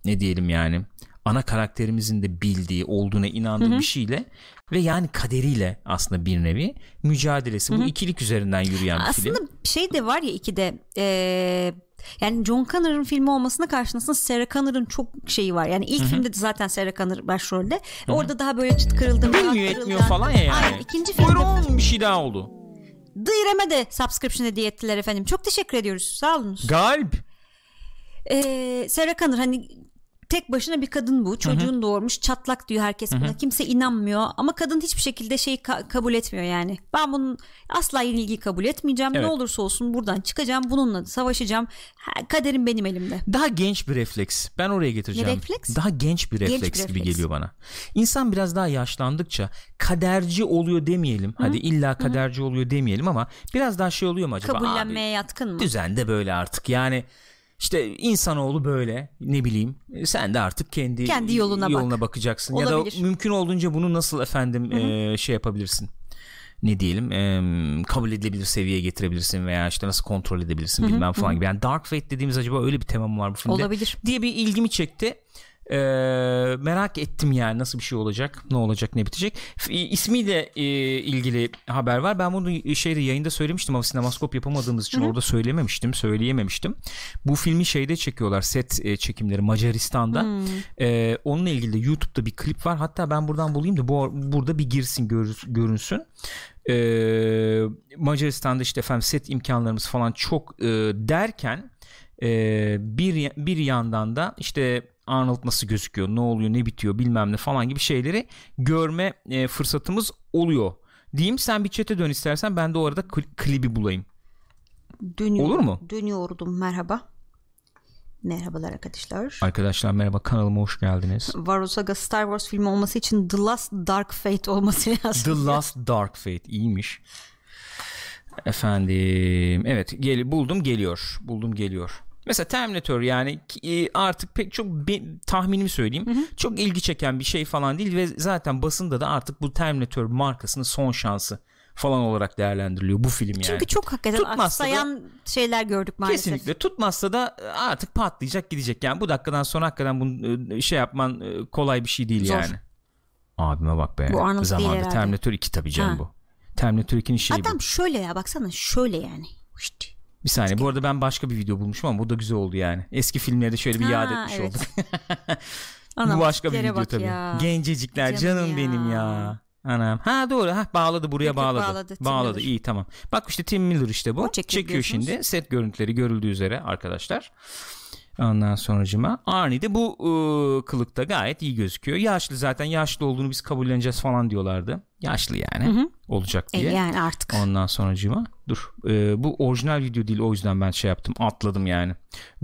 ne diyelim yani ana karakterimizin de bildiği olduğuna inandığı bir şeyle ve yani kaderiyle aslında bir nevi mücadelesi bu ikilik üzerinden yürüyen bir Aslında film. bir şey de var ya ikide eee yani John Connor'ın filmi olmasına karşın aslında Sarah Connor'ın çok şeyi var. Yani ilk filmde de zaten Sarah Connor başrolde. Orada daha böyle çıt kırıldım. Bilmiyor etmiyor falan ya yani. Aynen. İkinci filmde Buyurun bir şey daha oldu. Dıyıreme de subscription hediye ettiler efendim. Çok teşekkür ediyoruz. Sağ olunuz. Galip. Ee, Sarah Connor hani tek başına bir kadın bu. Çocuğun doğurmuş. Çatlak diyor herkes buna. Kimse inanmıyor. Ama kadın hiçbir şekilde şeyi ka- kabul etmiyor yani. Ben bunun asla yenilgiyi kabul etmeyeceğim. Evet. Ne olursa olsun buradan çıkacağım. Bununla savaşacağım. Ha, kaderim benim elimde. Daha genç bir refleks. Ben oraya getireceğim. Ne refleks? Daha genç bir Genç bir refleks gibi refleks. geliyor bana. İnsan biraz daha yaşlandıkça kaderci oluyor demeyelim. Hadi illa kaderci oluyor demeyelim ama biraz daha şey oluyor mu acaba? Kabullenmeye yatkın mı? Abi, düzende böyle artık. Yani işte insanoğlu böyle ne bileyim sen de artık kendi, Kendi yoluna bak. bakacaksın Olabilir. ya da mümkün olduğunca bunu nasıl efendim e, şey yapabilirsin ne diyelim e, kabul edilebilir seviyeye getirebilirsin veya işte nasıl kontrol edebilirsin bilmem falan gibi. Yani Dark Fate dediğimiz acaba öyle bir tema mı var bu filmde? Olabilir. diye bir ilgimi çekti. Ee, merak ettim yani nasıl bir şey olacak ne olacak ne bitecek. İsmiyle e, ilgili haber var. Ben bunu şeyde yayında söylemiştim ama sinemaskop yapamadığımız için orada söylememiştim söyleyememiştim. Bu filmi şeyde çekiyorlar set e, çekimleri Macaristan'da. Ee, onunla ilgili de YouTube'da bir klip var. Hatta ben buradan bulayım da bu burada bir girsin gör- görünsün. Ee, Macaristan'da işte efendim set imkanlarımız falan çok e, derken e, bir bir yandan da işte Arnold nasıl gözüküyor, ne oluyor, ne bitiyor bilmem ne falan gibi şeyleri görme e, fırsatımız oluyor. Diyeyim sen bir çete dön istersen ben de o arada kl- klibi bulayım. Dönüyor, Olur mu? Dönüyordum merhaba. Merhabalar arkadaşlar. Arkadaşlar merhaba kanalıma hoş geldiniz. Varus Saga Star Wars filmi olması için The Last Dark Fate olması lazım. The Last Dark Fate iyiymiş. Efendim evet gel buldum geliyor. Buldum geliyor. Mesela Terminator yani e, artık pek çok be- tahminimi söyleyeyim. Çok ilgi çeken bir şey falan değil ve zaten basında da artık bu Terminator markasının son şansı falan olarak değerlendiriliyor bu film yani. Çünkü çok hakikaten Tutmazsa da- aksayan şeyler gördük maalesef. Kesinlikle tutmazsa da e, artık patlayacak gidecek yani bu dakikadan sonra hakikaten bunu e, şey yapman kolay bir şey değil Zor. yani. Abime bak be. Bu Arnold değil Zamanında herhalde. Terminator 2 tabii canım Ha. bu. Terminator 2'nin şeyi bu. Adam şöyle ya baksana şöyle yani. Şşt. Bir saniye bu arada ben başka bir video bulmuşum ama bu da güzel oldu yani. Eski filmleri şöyle bir Ha, yad etmiş evet. olduk. Anam, bu başka bir video tabii. ya. Gencecikler Canım canım, ya. benim ya. Anam. Ha doğru. Ha bağladı buraya yok, bağladı. bağladı, Tim Bağladı. Miller. İyi tamam. Bak işte Tim Miller işte bu. O çekiyor Çekiyor şimdi. Set görüntüleri görüldüğü üzere arkadaşlar. Ondan sonracıma Arnie de bu ıı, kılıkta gayet iyi gözüküyor. Yaşlı zaten yaşlı olduğunu biz kabulleneceğiz falan diyorlardı. Yaşlı yani olacak E, diye. yani artık. Ondan sonracıma dur e, bu orijinal video değil o yüzden ben şey yaptım atladım yani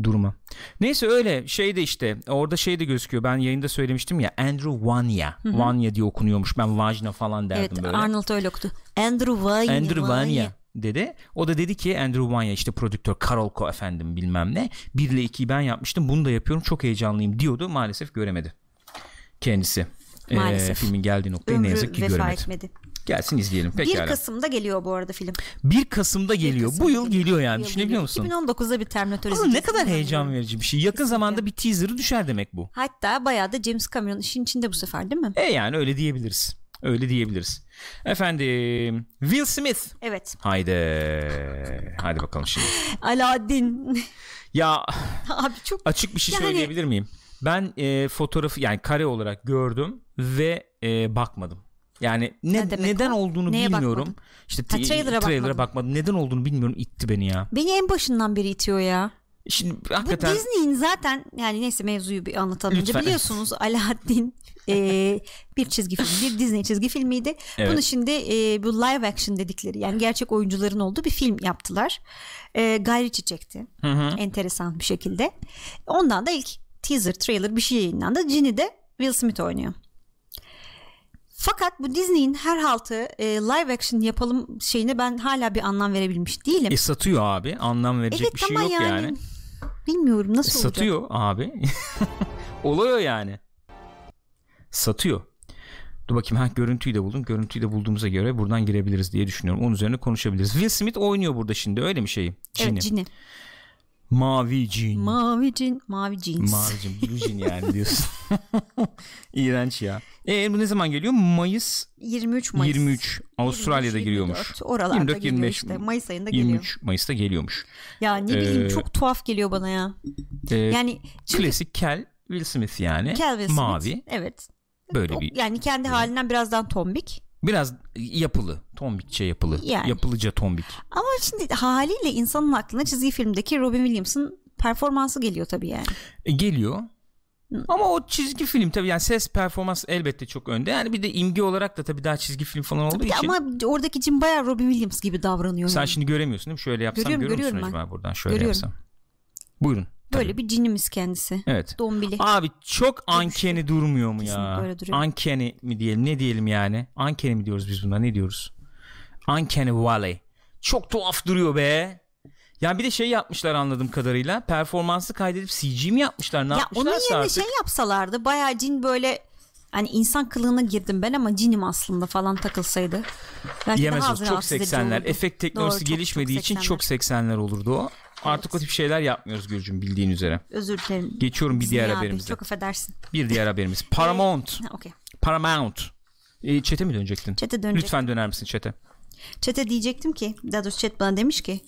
duruma. Neyse öyle şey de işte orada şey de gözüküyor ben yayında söylemiştim ya Andrew Vanya Vanya diye okunuyormuş ben Vajna falan derdim Evet böyle. Arnold öyle okudu. Andrew Vanya. Andrew Vanya dedi. O da dedi ki Andrew Vanya işte prodüktör Karolko efendim bilmem ne. 1 ile 2'yi ben yapmıştım bunu da yapıyorum çok heyecanlıyım diyordu maalesef göremedi kendisi. E, Maalesef. filmin geldiği noktayı ne Ömrü yazık ki göremedi. etmedi. Gelsin izleyelim 1 pekala. 1 Kasım'da geliyor bu arada film. Kasım'da geliyor. Kasım'da Bu yıl geliyor. geliyor yani yıl düşünebiliyor musun? 2019'da bir Terminator Aslında ne izleyeceğiz. kadar heyecan verici bir şey. Yakın zamanda bir teaser'ı düşer demek bu. Hatta bayağı da James Cameron işin içinde bu sefer değil mi? E yani öyle diyebiliriz. Öyle diyebiliriz. Efendim Will Smith. Evet. Haydi. Haydi bakalım şimdi. Aladdin. Ya Abi çok açık bir şey Yani- söyleyebilir miyim? Ben e, fotoğrafı yani kare olarak gördüm ve e, bakmadım. Yani ne, Ne neden o? olduğunu Neye bilmiyorum. bakmadın? İşte Ha, t- trailer'a bakmadın. bakmadım. Neden olduğunu bilmiyorum. itti beni ya. beni en başından beri itiyor ya. Şimdi Bu hakikaten Disney'in zaten yani neyse mevzuyu bir anlatalım. önce. Biliyorsunuz Aladdin e, bir çizgi film, bir Disney çizgi filmiydi. Evet. Bunu şimdi e, bu live action dedikleri yani gerçek oyuncuların olduğu bir film yaptılar. E, Gayri Çiçek'ti. Hı hı. Enteresan bir şekilde. Ondan da ilk teaser trailer bir şey yayınlandı. Ginny de Will Smith oynuyor. Fakat bu Disney'in her haltı e, live action yapalım şeyine ben hala bir anlam verebilmiş değilim. E satıyor abi. Anlam verecek evet bir şey yok yani, yani. bilmiyorum nasıl E, olacak. satıyor abi. Oluyor yani. Satıyor. Dur bakayım ha görüntüyü de buldum. Görüntüyü de bulduğumuza göre buradan girebiliriz diye düşünüyorum. Onun üzerine konuşabiliriz. Will Smith oynuyor burada şimdi öyle mi şey? Ginny. Evet Ginny. Mavi Jean. Mavi cin, mavi jeans. Mavi Jean. Blue Jean yani diyorsun. İğrenç ya. E bu ne zaman geliyor? Mayıs 23 Mayıs. 23. Avustralya'da 23, giriyormuş. 24, Oralarda 24, geliyor 25, işte. Mayıs ayında geliyor. 23 Mayıs'ta geliyormuş. Ya ne bileyim Ee, çok tuhaf geliyor bana ya. Ee, Yani çünkü klasik Kel Will Smith yani. Kel Will Smith, Mavi. Evet. Böyle O- bir yani kendi halinden birazdan tombik. Biraz yapılı. Tombikçe yapılı. Yani. Yapılıca tombik. Ama şimdi haliyle insanın aklına çizgi filmdeki Robin Williams'ın performansı geliyor tabii yani. E, geliyor. Ama o çizgi film tabii yani ses performans elbette çok önde. Yani bir de imge olarak da tabii daha çizgi film falan olduğu de için. ama oradaki Jim bayağı Robin Williams gibi davranıyor. Sen yani. şimdi göremiyorsun değil mi? Şöyle yapsam Görüyorum, görüyor musun görüyorum ben. acaba buradan? Şöyle Görüyorum. yapsam. Buyurun. Tabii. Böyle bir cinimiz kendisi. Evet. Dombili. Abi çok ankeni durmuyor mu ya? Öyle duruyor. Ankeni mi diyelim ne diyelim yani? Ankeni mi diyoruz biz buna ne diyoruz? Uncanny Valley. Çok tuhaf duruyor be. Ya bir de şey yapmışlar anladığım kadarıyla. Performansı kaydedip CG mi yapmışlar? Ne ya onun yerine artık. şey yapsalardı bayağı cin böyle hani insan kılığına girdim ben ama cinim aslında falan takılsaydı. Belki Yemez daha o çok rahatsız edici 80'ler. olurdu. Efekt teknolojisi Doğru, çok- gelişmediği çok için 80'ler. çok 80'ler olurdu o. Artık o tip şeyler yapmıyoruz Gülcüm bildiğin üzere. Özür dilerim. Geçiyorum bir diğer Disney abi, haberimize. Çok affedersin. Bir diğer haberimiz. Paramount. Ha, okey. Paramount. E, çete mi dönecektin? Çete dönecek. Lütfen döner misin çete? Çete diyecektim ki daha doğrusu chat bana demiş ki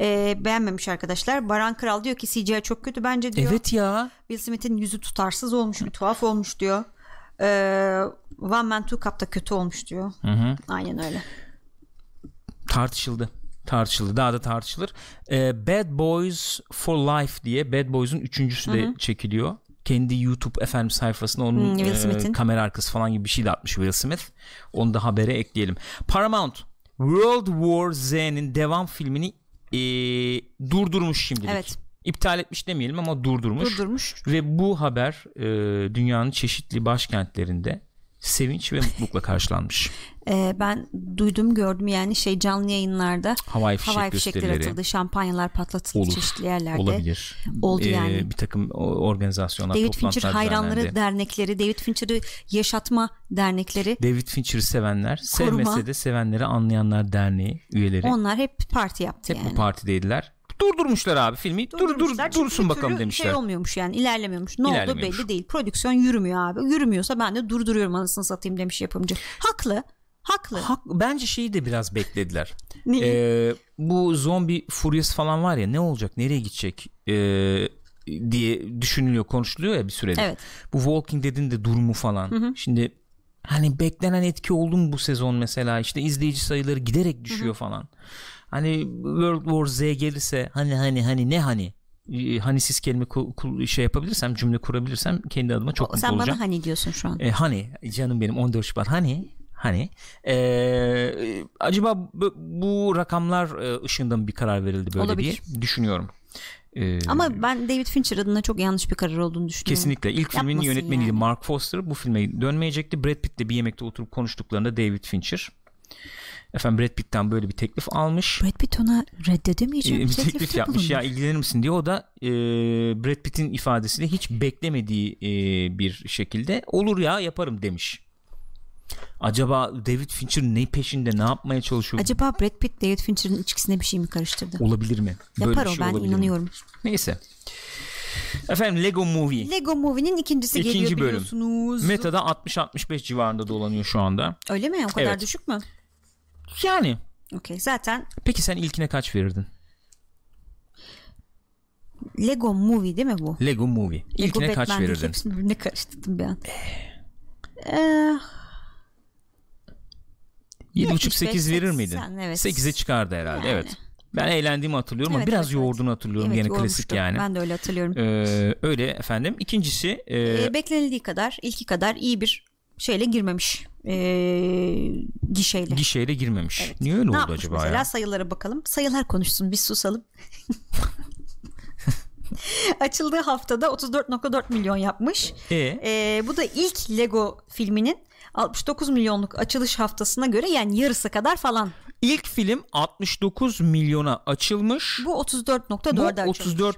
e, beğenmemiş arkadaşlar. Baran Kral diyor ki CGI çok kötü bence diyor. Evet ya. Will Smith'in yüzü tutarsız olmuş bir tuhaf olmuş diyor. E, One Man Two Cup da kötü olmuş diyor. Hı hı. Aynen öyle. tartışıldı tartışıldı daha da tartışılır. Ee, Bad Boys for Life diye Bad Boys'un üçüncüsü de çekiliyor. Kendi YouTube efendim sayfasına onun Hmm, e, kamera arkası falan gibi bir şey de atmış Will Smith. Onu da habere ekleyelim. Paramount World War Z'nin devam filmini e, durdurmuş şimdilik. Evet. İptal etmiş demeyelim ama durdurmuş. Durdurmuş. ve bu haber e, dünyanın çeşitli başkentlerinde sevinç ve mutlulukla karşılanmış. E, ben duydum gördüm yani şey canlı yayınlarda Havai fişek havai fişekler atıldı, şampanyalar patlatıldı Olur. çeşitli yerlerde. olabilir. Oldu Ee, yani. Bir takım organizasyonlar, David Fincher hayranları düzenlendi. dernekleri, David Fincher'ı yaşatma dernekleri David Fincher'ı sevenler, Koruma. sevmese de sevenleri anlayanlar derneği üyeleri onlar hep parti yaptı hep yani. bu partideydiler. Durdurmuşlar abi filmi. Dur dur dursun bakalım demişler. Şey olmuyormuş yani ilerlemiyormuş. Ne oldu belli değil. Prodüksiyon yürümüyor abi. Yürümüyorsa ben de durduruyorum anasını satayım demiş yapımcı. Haklı. Haklı. Hak, bence şeyi de biraz beklediler. Ee, bu zombi furyası falan var ya ne olacak nereye gidecek ee, diye düşünülüyor konuşuluyor ya bir süredir. Evet. Bu Walking Dead'in de durumu falan. Şimdi hani beklenen etki oldu mu bu sezon mesela işte izleyici sayıları giderek düşüyor falan. Hani World War Z gelirse hani hani hani ne hani Ee, hani siz kelime şey yapabilirsem cümle kurabilirsem kendi adıma çok O- mutlu Sen olacağım. bana hani diyorsun şu an. E, hani canım benim 14 Şubat hani hani e, acaba bu, bu rakamlar e, ışığında mı bir karar verildi böyle Olabilir. diye düşünüyorum. E, Ama ben David Fincher adına çok yanlış bir karar olduğunu düşünüyorum. kesinlikle ilk filmin Yapmasın yönetmeniydi yani. Mark Foster bu filme dönmeyecekti. Brad Pitt'le bir yemekte oturup konuştuklarında David Fincher efendim Brad Pitt'ten böyle bir teklif almış. Brad Pitt ona reddedemeyeceğim. E, bir teklif yapmış ya ilgilenir misin diye o da e, Brad Pitt'in ifadesiyle hiç beklemediği e, bir şekilde olur ya yaparım demiş. Acaba David Fincher ne peşinde ne yapmaya çalışıyor? Acaba Brad Pitt David Fincher'ın içkisine bir şey mi karıştırdı? olabilir mi? Böyle Yapar bir o şey ben olabilir mi? inanıyorum. Neyse. Efendim Lego Movie. Lego Movie'nin ikincisi İkinci geliyor bölüm. biliyorsunuz. Meta'da 60-65 civarında dolanıyor şu anda. Öyle mi? O kadar Evet. düşük mü? Yani. Okey. Zaten Peki sen ilkine kaç verirdin? Lego Movie değil mi bu? Lego Movie. Lego İlkine kaç Batman'daki verirdin? Hepsini birbirine karıştırdım bir an. Ee, 7,5-8 75, verir miydin? 80, evet. 8'e çıkardı herhalde. Yani. Evet. Ben eğlendiğimi hatırlıyorum ama Evet, biraz evet, yoğurduğunu hatırlıyorum. evet, Gene klasik yani. Ben de öyle hatırlıyorum. Ee, öyle efendim. İkincisi e, Ee, beklenildiği kadar, ilki kadar iyi bir şeyle girmemiş. Ee, gişeyle. gişeyle girmemiş. Evet. Niye öyle ne oldu acaba mesela? ya? Sayılara bakalım. Sayılar konuşsun biz susalım. Açıldığı haftada 34.4 milyon yapmış. E Ee, bu da ilk Lego filminin 69 milyonluk açılış haftasına göre yani yarısı kadar falan. ilk film 69 milyona açılmış. Bu 34.4 Bu açılmış. 34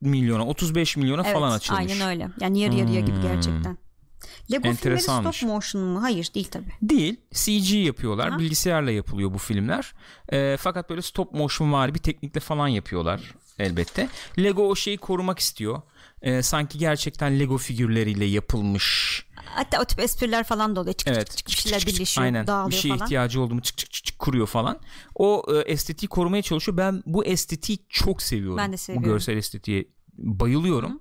milyona 35 milyona evet, falan açılmış. Aynen öyle. Yani yarı yarıya gibi gerçekten. Lego filmleri Enteresanmış. stop motion mu? Hayır değil tabii. Değil. CG yapıyorlar. Aha. Bilgisayarla yapılıyor bu filmler. Ee, fakat böyle stop motion var bir teknikle falan yapıyorlar elbette. Lego o şeyi korumak istiyor. Ee, sanki gerçekten Lego figürleriyle yapılmış. Hatta o tip espriler falan da oluyor. Çık Evet. çık çık şeyler birleşiyor, Aynen. dağılıyor Bir şeye falan. ihtiyacı oldu mu çık çık çık çık kuruyor falan. O e, estetiği korumaya çalışıyor. Ben bu estetiği çok seviyorum. Ben de Bu seviyorum. görsel estetiğe bayılıyorum.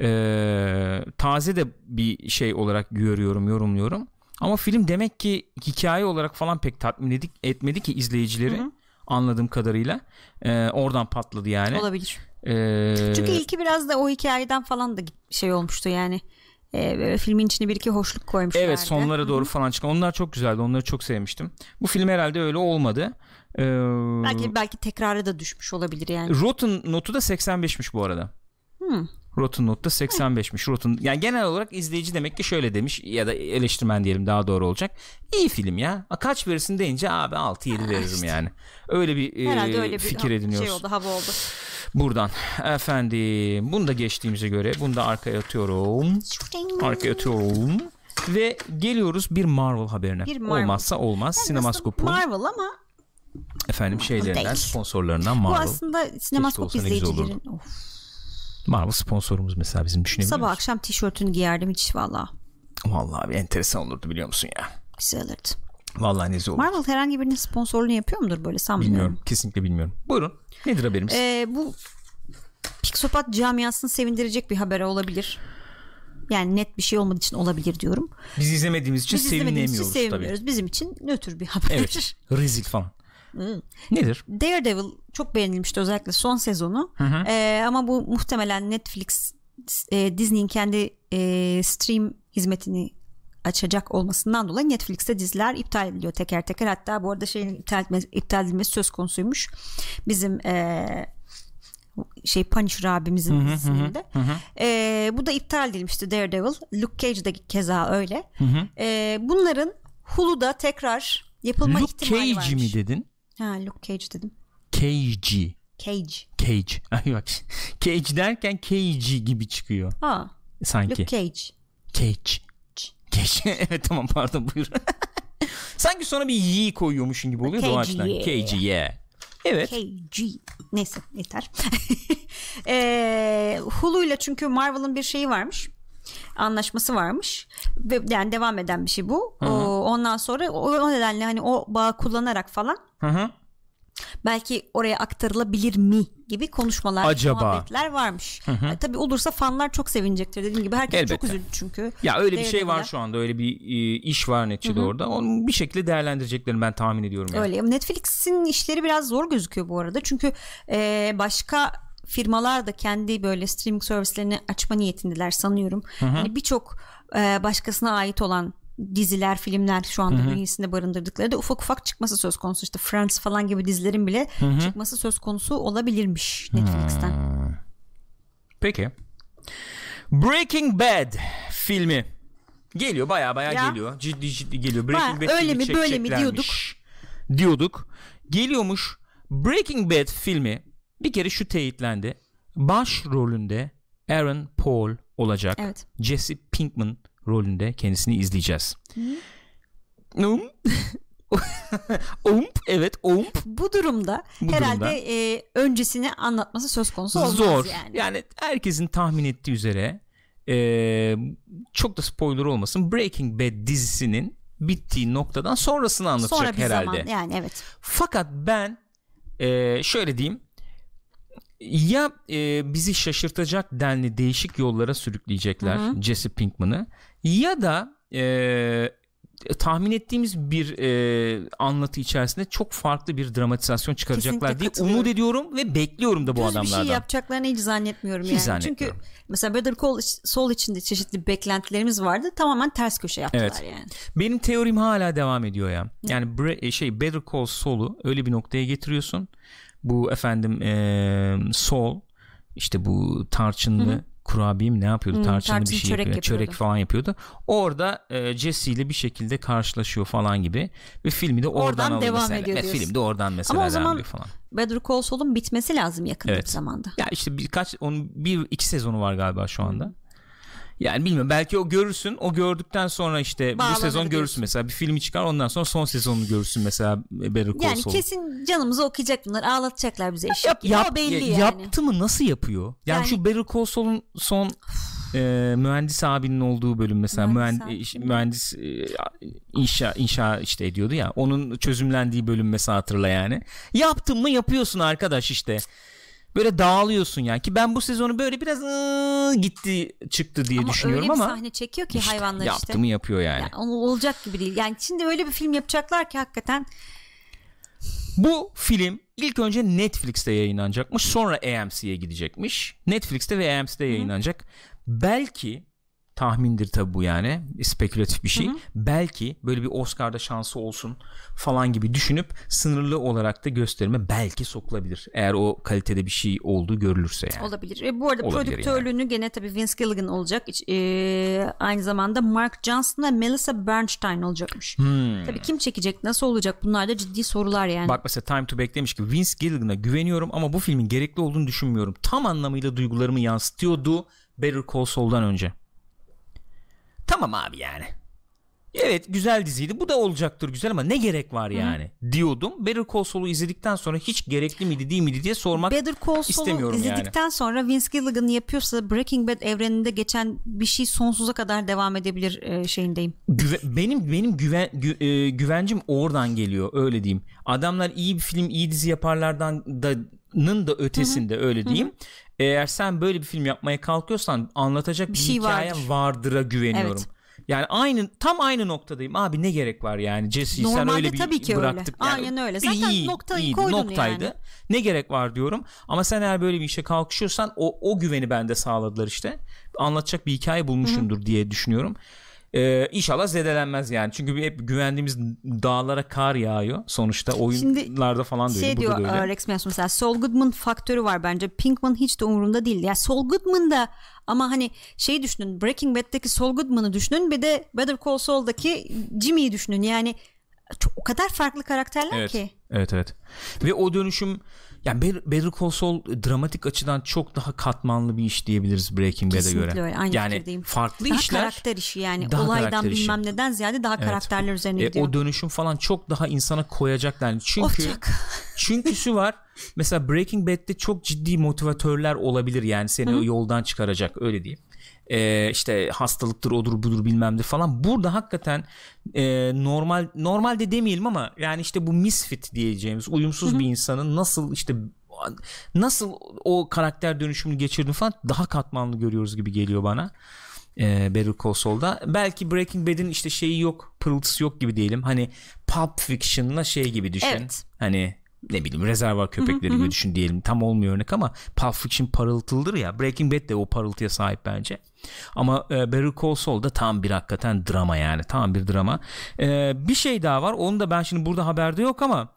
Ee, taze de bir şey olarak görüyorum, yorumluyorum. Ama film demek ki hikaye olarak falan pek tatmin edik, etmedi ki izleyicileri. Anladığım kadarıyla. Ee, oradan patladı yani. Olabilir. Ee, Çünkü ilki biraz da o hikayeden falan da şey olmuştu yani. Ee, böyle filmin içine bir iki hoşluk koymuşlardı. Evet sonlara doğru falan çıkan. Onlar çok güzeldi. Onları çok sevmiştim. Bu film herhalde öyle olmadı. Ee, Belki belki tekrara da düşmüş olabilir yani. Rotten notu da 85'miş bu arada. Hmm. Rotten notu da 85'miş. Rotten yani genel olarak izleyici demek ki şöyle demiş ya da eleştirmen diyelim daha doğru olacak. İyi film ya. A, Kaç verirsin deyince abi 6-7 veririm yani. Öyle bir e, Herhalde öyle bir fikir ediniyoruz. şey oldu, hava oldu. Buradan efendim bunu da geçtiğimize göre bunu da arkaya atıyorum. Arkaya atıyorum. Ve geliyoruz bir Marvel haberine. Bir Marvel. Olmazsa olmaz. Aslında Sinemaskop'un Marvel ama efendim şeylerinden değil. sponsorlarından bu Marvel. aslında sinemaskop izleyicilerin of, Marvel sponsorumuz mesela bizim düşünebiliyor sabah musun? akşam tişörtünü giyerdim hiç valla Vallahi bir enteresan olurdu biliyor musun ya? güzel olurdu. Vallahi ne güzel olur. Marvel herhangi birinin sponsorluğunu yapıyor mudur böyle sanmıyorum. Bilmiyorum. Kesinlikle bilmiyorum. Buyurun. Nedir haberimiz? Ee, bu Pixopat camiasını sevindirecek bir haber olabilir. Yani net bir şey olmadığı için olabilir diyorum. Biz izlemediğimiz için Biz izlemediğimiz için sevinemiyoruz sevinmiyoruz. Bizim için nötr bir haber. Evet. Rezil falan. Nedir? Daredevil çok beğenilmişti özellikle son sezonu. Ee, ama bu muhtemelen Netflix e, Disney'in kendi e, stream hizmetini açacak olmasından dolayı Netflix'te diziler iptal ediliyor teker teker. Hatta bu arada şeyin iptal, etme- iptal edilmesi söz konusuymuş. Bizim e, şey Punisher abimizin dizisinde. E, bu da iptal edilmişti Daredevil. Luke Cage de keza öyle. E, bunların Hulu'da tekrar yapılma Luke ihtimali Cage varmış. mi dedin? Ha Luke Cage dedim. Cage. Cage. Cage. Ay bak. Cage derken Cage gibi çıkıyor. Aa, Sanki. Luke Cage. Cage. Cage. evet tamam pardon buyur. Sanki sonra bir y koyuyormuşsun gibi oluyor o Cage, yeah. Evet. KG. Neyse yeter. ee, Hulu'yla çünkü Marvel'ın bir şeyi varmış. Anlaşması varmış. Ve yani devam eden bir şey bu. O, ondan sonra o, nedenle hani o bağı kullanarak falan Hı hı. belki oraya aktarılabilir mi gibi konuşmalar, Acaba? muhabbetler varmış. E, tabii olursa fanlar çok sevinecektir. Dediğim gibi herkes çok Elbette. üzüldü çünkü. Ya öyle bir şey var şu anda. Öyle bir e, iş var neticede orada. Onu bir şekilde değerlendireceklerini ben tahmin ediyorum. Yani. Öyle. Netflix'in işleri biraz zor gözüküyor bu arada. Çünkü e, başka firmalar da kendi böyle streaming servislerini açma niyetindeler sanıyorum. Yani birçok e, başkasına ait olan diziler, filmler şu anda bünyesinde barındırdıkları da ufak ufak çıkması söz konusu. İşte Friends falan gibi dizilerin bile çıkması söz konusu olabilirmiş Netflix'ten. Peki. Breaking Bad filmi geliyor baya baya Ya. geliyor. Ciddi ciddi geliyor. Breaking Bad öyle mi, böyle mi çekeceklermiş Diyorduk. Geliyormuş. Breaking Bad filmi bir kere şu teyitlendi. Baş rolünde Aaron Paul olacak. Evet. Jesse Pinkman rolünde kendisini izleyeceğiz. Um. Ump evet ump Bu durumda Bu herhalde durumda. e, öncesini anlatması söz konusu olmaz zor. yani. herkesin tahmin ettiği üzere e, çok da spoiler olmasın Breaking Bad dizisinin bittiği noktadan sonrasını anlatacak Sonra bir herhalde. zaman yani evet. Fakat ben e, şöyle diyeyim ya e, bizi şaşırtacak denli değişik yollara sürükleyecekler Jesse Pinkman'ı ya da e, tahmin ettiğimiz bir e, anlatı içerisinde çok farklı bir dramatizasyon çıkaracaklar Kesinlikle diye umut ediyorum ve bekliyorum da bu Düz bir adamlardan. şey yapacaklarını hiç zannetmiyorum Hiç yani. zannetmiyorum. Çünkü mesela Better Call Saul içinde çeşitli beklentilerimiz vardı. Tamamen ters köşe yaptılar Evet. yani. Benim teorim hala devam ediyor ya. Yani Bre- şey Better Call Saul'u öyle bir noktaya getiriyorsun. Bu efendim e, Saul işte bu tarçınlı kurabiye mi ne yapıyordu? Hı, tarçınlı bir şey çörek yapıyordu. Çörek falan yapıyordu. Orada e, Jesse ile bir şekilde karşılaşıyor falan gibi ve filmi de oradan, Oradan alıyor devam mesela. ediyor Ve film de oradan mesela Ama o zaman- falan. Better Call Saul'un bitmesi lazım yakın Evet. bir zamanda. Ya işte birkaç onun bir iki sezonu var galiba şu anda. Yani bilmiyorum belki o görürsün o gördükten sonra işte Bağlanır bu sezon görürsün diyorsun. mesela bir filmi çıkar ondan sonra son sezonunu görürsün mesela Better Call Yani Saul. kesin canımızı okuyacak bunlar. Ağlatacaklar bize eşek Yap, gibi. yap- o belli ya- yani. Yaptı mı nasıl yapıyor? Yani, Yani- şu Better Call Saul'un son e, mühendis abinin olduğu bölüm mesela Mühendis mühendis, abi mühendis e, inşa inşa işte ediyordu ya onun çözümlendiği bölüm mesela hatırla yani. Yaptın mı yapıyorsun arkadaş işte. Böyle dağılıyorsun yani ki ben bu sezonu böyle biraz ıı, gitti çıktı diye ama düşünüyorum öyle bir ama sahne çekiyor ki işte hayvanlar yaptı işte. mı yapıyor yani. Yani olacak gibi değil. Yani şimdi öyle bir film yapacaklar ki hakikaten Bu film ilk önce Netflix'te yayınlanacakmış sonra AMC'ye gidecekmiş. Netflix'te ve AMC'de yayınlanacak. Belki tahmindir tabi bu yani spekülatif bir şey. Belki böyle bir Oscar'da şansı olsun falan gibi düşünüp sınırlı olarak da gösterime belki sokulabilir. Eğer o kalitede bir şey olduğu görülürse yani. olabilir. E, bu arada Olabilir prodüktörlüğünü gene tabii Vince Gilligan olacak. E, aynı zamanda Mark Johnson ve Melissa Bernstein olacakmış. Hmm. Tabii kim çekecek, nasıl olacak? Bunlar da ciddi sorular yani. Bak mesela Time to Back demiş ki Vince Gilligan'a güveniyorum ama bu filmin gerekli olduğunu düşünmüyorum. Tam anlamıyla duygularımı yansıtıyordu Better Call Saul'dan önce. Tamam abi yani. Evet güzel diziydi. Bu da olacaktır güzel ama ne gerek var yani diyordum. Better Call Saul'u izledikten sonra hiç gerekli miydi değil miydi diye sormak Better Call Saul'u istemiyorum yani. izledikten sonra Vince Gilligan yapıyorsa Breaking Bad evreninde geçen bir şey sonsuza kadar devam edebilir e, şeyindeyim. Güve- benim benim güven gü- e, güvencim oradan geliyor öyle diyeyim. Adamlar iyi bir film, iyi dizi yaparlardan da nın da ötesinde öyle diyeyim. Eğer sen böyle bir film yapmaya kalkıyorsan anlatacak bir, şey hikaye vardır. vardıra güveniyorum. Evet. Yani aynı tam aynı noktadayım. Abi ne gerek var yani Jesse'yi sen öyle bir tabii ki öyle. bıraktık. Yani Aynen öyle. Zaten noktayı koydun noktaydı. yani. Ne gerek var diyorum. Ama sen eğer böyle bir işe kalkışıyorsan o o güveni bende sağladılar işte. Anlatacak bir hikaye bulmuşumdur diye düşünüyorum. Ee, inşallah zedelenmez yani. Çünkü hep güvendiğimiz dağlara kar yağıyor. Sonuçta oyunlarda falan da öyle. Şey diyor öyle. e, Rex Manson mesela Saul Goodman faktörü var bence. Pinkman hiç de umurunda değil. Yani Saul Goodman da ama hani şeyi düşünün Breaking Bad'deki Saul Goodman'ı düşünün bir de Better Call Saul'daki Jimmy'yi düşünün. Yani çok, o kadar farklı karakterler Evet. ki. Evet evet. Ve o dönüşüm yani Better, Call Saul dramatik açıdan çok daha katmanlı bir iş diyebiliriz Breaking Bad'e göre. öyle, aynı yani fikirdeyim. farklı Daha işler. karakter işi yani daha olaydan işi. bilmem neden ziyade daha karakterler üzerine E, gidiyor. o dönüşüm falan çok daha insana koyacaklar. Çünkü Olacak. çünküsü var. Mesela Breaking Bad'de çok ciddi motivatörler olabilir yani seni o yoldan çıkaracak öyle diyeyim. Ee, işte hastalıktır odur budur bilmemdir falan. Burada hakikaten e, normal normalde demeyelim ama yani işte bu misfit diyeceğimiz uyumsuz bir insanın nasıl işte nasıl o karakter dönüşümünü geçirdiğini falan daha katmanlı görüyoruz gibi geliyor bana. E, Better Call Saul'da. Belki Breaking Bad'in işte şeyi yok, pırıltısı yok gibi diyelim. Hani Pulp Fiction'la şey gibi düşün. Evet. Hani ne bileyim rezervar köpekleri gibi düşün diyelim. Tam olmuyor örnek ama Pulp Fiction parıltılıdır ya. Breaking Bad de o parıltıya sahip bence. Ama e, Better Call Saul da tam bir hakikaten drama yani. Tam bir drama. E, bir şey daha var. Onu da ben şimdi burada haberde yok ama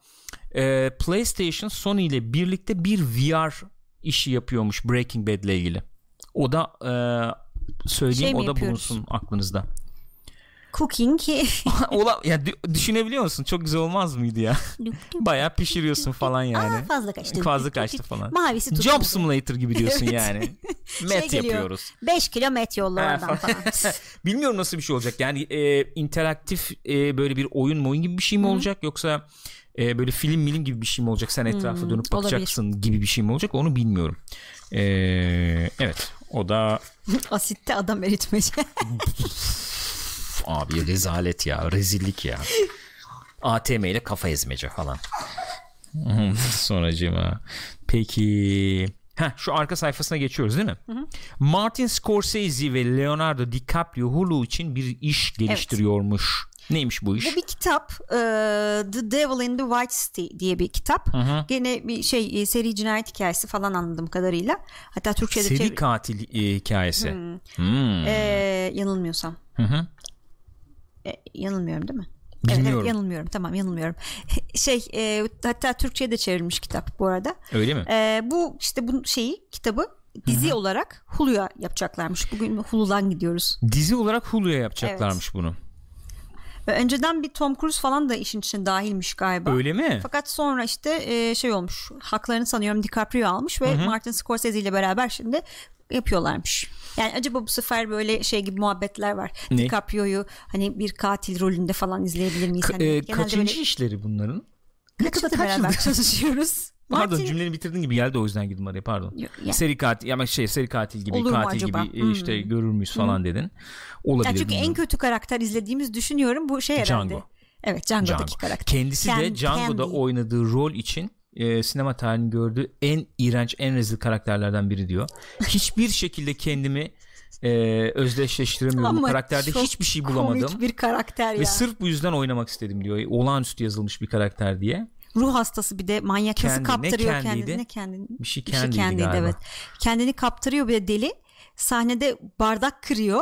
e, PlayStation Sony ile birlikte bir VR işi yapıyormuş Breaking Bad ile ilgili. O da e, söyleyeyim Şey o da yapıyoruz? bulunsun aklınızda. Cooking Ola ya dü- düşünebiliyor musun? Çok güzel olmaz mıydı ya? Bayağı pişiriyorsun falan yani. Aa, fazla kaçtı. Fazla kaçtı falan. Mavisi tutmadı. Job Simulator gibi diyorsun Evet. yani. Şey Met geliyor, yapıyoruz. 5 kilo met yolla oradan falan. Bilmiyorum nasıl bir şey olacak. Yani e, interaktif e, böyle bir oyun mu oyun gibi bir şey mi olacak yoksa e, böyle film milim gibi bir şey mi olacak? Sen etrafa dönüp olabilir. bakacaksın gibi bir şey mi olacak? Onu bilmiyorum. E, evet. O da Asitte adam eritmece. Abi rezalet ya, rezillik ya. ATM ile kafa ezmece falan. Sonracığıma. Peki. Heh, şu arka sayfasına geçiyoruz değil mi? Martin Scorsese ve Leonardo DiCaprio Hulu için bir iş geliştiriyormuş. Neymiş bu iş? Bu bir kitap e, The Devil in the White City diye bir kitap. Gene bir şey e, seri cinayet hikayesi falan anladığım kadarıyla. Hatta Türkçe'de Seri çevir- katil e, hikayesi. Hmm. E, yanılmıyorsam. Hı hı. E, yanılmıyorum değil mi? Evet, Bilmiyorum. evet yanılmıyorum tamam yanılmıyorum. şey e, hatta Türkçe'ye de çevrilmiş kitap bu arada. Öyle mi? E, bu işte bu şeyi kitabı dizi olarak Hulu'ya yapacaklarmış. Bugün Hulu'dan gidiyoruz. Dizi olarak Hulu'ya yapacaklarmış bunu. Ve önceden bir Tom Cruise falan da işin içine dahilmiş galiba. Öyle mi? Fakat sonra işte e, şey olmuş. Haklarını sanıyorum DiCaprio almış ve Martin Scorsese ile beraber şimdi yapıyorlarmış. Yani acaba bu sefer böyle şey gibi muhabbetler var. Ne? DiCaprio'yu hani bir katil rolünde falan izleyebilir miyiz? Ka- Hani e, kaçıncı böyle işleri bunların? kaçta kaç beraber yıldır? çalışıyoruz. Pardon Martin- cümleni bitirdin gibi geldi o yüzden girdim araya pardon. Yani- Seri katil ya şey seri katil gibi Olur katil acaba? gibi e, işte görür müyüz falan dedin. Olabilir. Yani çünkü en bilmiyorum. kötü karakter izlediğimiz düşünüyorum bu şey herhalde. Django. Evet Django'daki Django. karakter. Kendisi de Ken- Django'da Candy. oynadığı rol için e, sinema tarihinin gördüğü en iğrenç, en rezil karakterlerden biri diyor. Hiçbir şekilde kendimi e, özdeşleştiremiyorum Ama karakterde. Hiçbir şey bulamadım. Komik bir karakter Ve ya. sırf bu yüzden oynamak istedim diyor. Olağanüstü yazılmış bir karakter diye. Ruh hastası bir de manyak nasıl Kendi, ne kaptırıyor kendiydi? kendini. Ne kendini. Bir şey Bir şey kendiydi kendiydi galiba. evet. Kendini kaptırıyor bir de deli. Sahnede bardak kırıyor.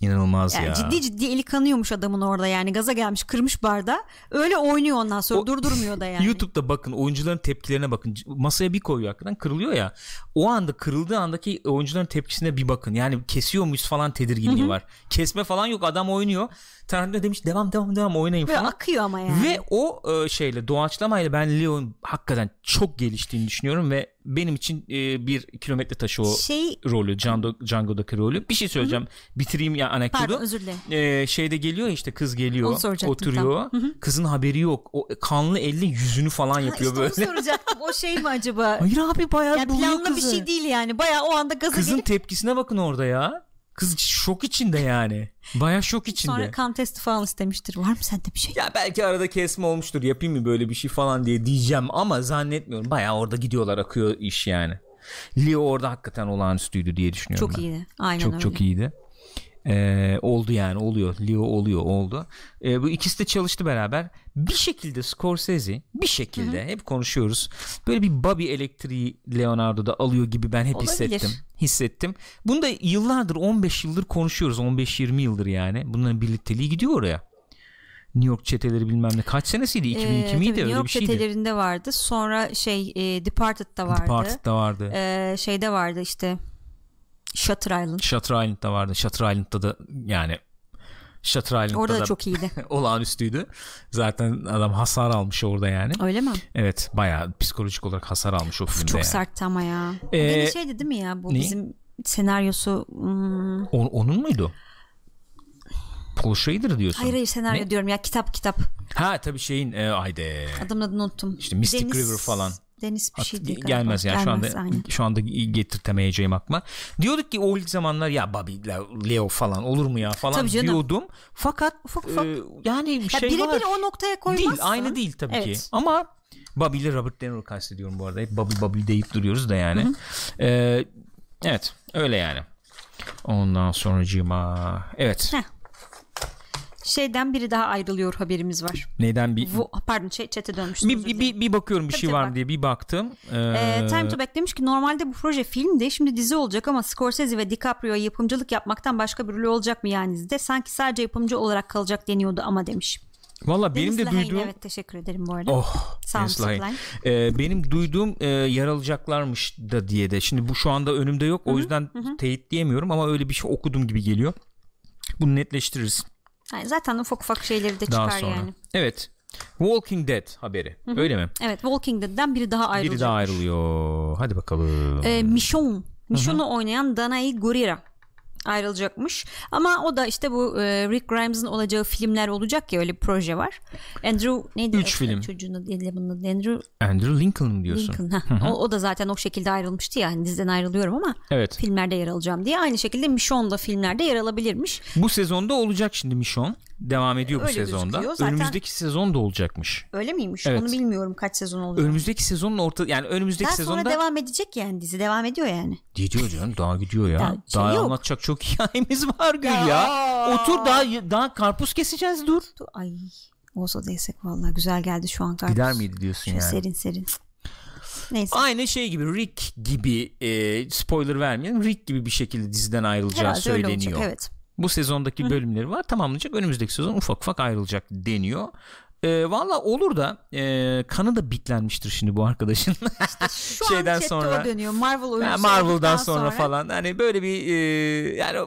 İnanılmaz Yani ya. ciddi ciddi eli kanıyormuş adamın orada yani. Gaza gelmiş kırmış bardağı. Öyle oynuyor ondan sonra O- durdurmuyor da yani. YouTube'da bakın oyuncuların tepkilerine bakın. Masaya bir koyuyor hakikaten kırılıyor ya. O anda kırıldığı andaki oyuncuların tepkisine bir bakın. Yani kesiyor muyuz falan tedirginliği var. Kesme falan yok adam oynuyor. Tarantino demiş devam devam devam oynayın Ve falan. akıyor ama yani. Ve o e, şeyle doğaçlamayla ben Leo'nun hakikaten çok geliştiğini düşünüyorum ve benim için e, bir kilometre taşı o şey rolü Django, Django'daki rolü. Bir şey söyleyeceğim. Bitireyim ya anekdotu. pardon özür dilerim. Ee, şeyde geliyor işte kız geliyor oturuyor kızın haberi yok o kanlı elle yüzünü falan Ha, yapıyor işte böyle onu soracaktım. O şey mi acaba? hayır abi bayağı yani planlı bir kızı. şey değil yani. Bayağı o anda gaza kızın gelip tepkisine bakın orada ya kız şok içinde yani bayağı şok içinde sonra kan testi falan istemiştir. Var mı sende bir şey? ya belki arada kesme olmuştur yapayım mı böyle bir şey falan diye diyeceğim ama zannetmiyorum bayağı orada gidiyorlar akıyor iş yani Leo orada hakikaten olağanüstüydü diye düşünüyorum Çok ben. iyiydi. Aynen çok öyle. çok iyiydi. Ee, oldu yani oluyor. Leo oluyor oldu. Ee, bu ikisi de çalıştı beraber. Bir şekilde Scorsese bir şekilde hep konuşuyoruz. Böyle bir Bobby elektriği Leonardo'da alıyor gibi ben hep Olabilir. hissettim. Hissettim. Bunu da yıllardır 15 yıldır konuşuyoruz. 15-20 yıldır yani. Bunların birlikteliği gidiyor oraya. New York çeteleri bilmem ne. Kaç senesiydi? 2002 Ee, miydi? New Öyle York bir şeydi. çetelerinde vardı. Sonra şey e, Departed'da vardı. Departed'da vardı. Ee, şeyde vardı işte Shutter Island. Shutter Island'da vardı. Shutter Island'da da yani Shutter Island'da Orada da da çok iyiydi. olağanüstüydü. Zaten adam hasar almış orada yani. Öyle mi? Evet bayağı psikolojik olarak hasar almış o filmde. Çok yani. sertti ama ya. Ee, Gene şeydi değil mi ya bu ne? bizim senaryosu hmm, O- onun muydu? Paul Schrader diyorsun. hayır hayır senaryo Ne? diyorum ya kitap kitap Ha tabii şeyin e, haydi. adamın adını unuttum. İşte Mystic River falan. Deniz bir şey değil gelmez yani şu anda aynen. şu anda getirtemeyeceğim aklıma. Diyorduk ki o ilk zamanlar ya Bobby Leo falan olur mu ya falan Tabii canım. diyordum. Fakat Ufak ufak. e, yani bir Ya şey var. birebir o noktaya koymazsan. Değil aynı değil tabii Evet. ki. Ama Bobby ile Robert De Niro kastediyorum bu arada. Hep Bobby Bobby deyip duruyoruz da yani. Ee, evet öyle yani. Ondan sonra evet. Heh. Şeyden biri daha ayrılıyor haberimiz var. Neyden bir Bu, pardon şey, çete dönmüştüm. bir, bir, bir, bir bakıyorum bir Tabii şey var mı diye bir baktım. Ee, Ee, Time to Back demiş ki normalde bu proje filmdi şimdi dizi olacak ama Scorsese ve DiCaprio yapımcılık yapmaktan başka bir rol olacak mı yani dizide? Sanki sadece yapımcı olarak kalacak deniyordu ama demiş. Valla benim de Lehane, duyduğum Evet teşekkür ederim bu arada. Oh. Ee, benim duyduğum e, yer alacaklarmış da diye de. Şimdi bu şu anda önümde yok. O yüzden teyit diyemiyorum ama öyle bir şey okudum gibi geliyor. Bunu netleştiririz Yani zaten ufak ufak şeyleri de daha çıkar sonra. yani. Evet. Walking Dead haberi. Öyle mi? Evet Walking Dead'den biri daha ayrılacak. Biri daha ayrılıyor. Hadi bakalım. Ee, Michonne. Michonne'u oynayan Danae Gurira ayrılacakmış. Ama o da işte bu e, Rick Grimes'ın olacağı filmler olacak ya öyle bir proje var. Andrew neydi? Üç film. Çocuğun adı? Andrew Andrew Lincoln diyorsun? Lincoln. O, o da zaten o şekilde ayrılmıştı ya. Hani diziden ayrılıyorum ama Evet. filmlerde yer alacağım diye. Aynı şekilde Michonne da filmlerde yer alabilirmiş. Bu sezonda olacak şimdi Michonne. Devam ediyor bu Öyle sezonda. gözüküyor. Zaten- Önümüzdeki sezon da olacakmış. Öyle miymiş? Evet. Onu bilmiyorum kaç sezon olacak. Önümüzdeki sezonun orta yani önümüzdeki Daha sezonda sonra devam edecek yani dizi devam ediyor yani. Gidiyor canım daha gidiyor ya. Ya şey daha yok. anlatacak çok hikayemiz var Gül ya. Otur daha daha karpuz keseceğiz dur. Ay olsa da yesek vallahi güzel geldi şu an karpuz. Gider miydi diyorsun Şöyle yani. Serin serin. Neyse. Aynı şey gibi Rick gibi e, spoiler vermeyelim. Rick gibi bir şekilde diziden ayrılacağı Herhalde öyle söyleniyor. olacak evet. Bu sezondaki bölümleri var tamamlanacak. Önümüzdeki sezon ufak ufak ayrılacak deniyor. E, Valla olur da e, kanı da bitlenmiştir şimdi bu arkadaşın. Şu Şeyden an sonra- dönüyor. Marvel oyuncusu Marvel'dan olduktan sonra, falan hani böyle bir e, yani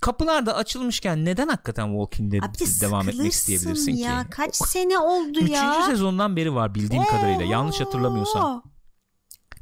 kapılar da açılmışken neden hakikaten Walking Dead Abi devam etmek isteyebilirsin ya. ki? Kaç sene oldu ya. Üçüncü sezondan beri var bildiğim kadarıyla yanlış hatırlamıyorsam. Oo.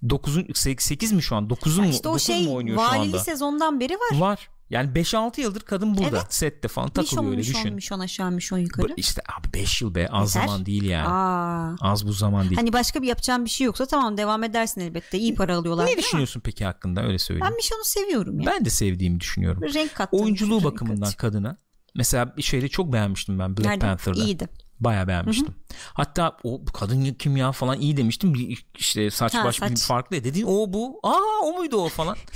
9'un 8 mi şu an? 9'un mu? İşte o 9 şey mu oynuyor şu valili anda? sezondan beri var. Var. Yani 5-6 yıldır kadın burada. Evet. Sette falan takılıyor Mişon öyle mişon düşün. mişon aşağı mişon yukarı. Bu- İşte abi 5 yıl be az Yeter. zaman değil yani. Aa. Az bu zaman değil. Hani başka bir yapacağım bir şey yoksa tamam devam edersin elbette. İyi para alıyorlar. ne düşünüyorsun peki hakkında öyle söyleyeyim. Ben Mişon'u seviyorum ya. Ben de sevdiğimi düşünüyorum. Renk kattı. Oyunculuğu renk bakımından katıyor. kadına mesela bir şeyde çok beğenmiştim ben Black Nerede? Panther'da. İyiydi. Bayağı beğenmiştim. Hatta o kadın kim ya falan iyi demiştim. İşte saç Ha, baş saç. farklı. Dediğin o bu. Aa o muydu o falan.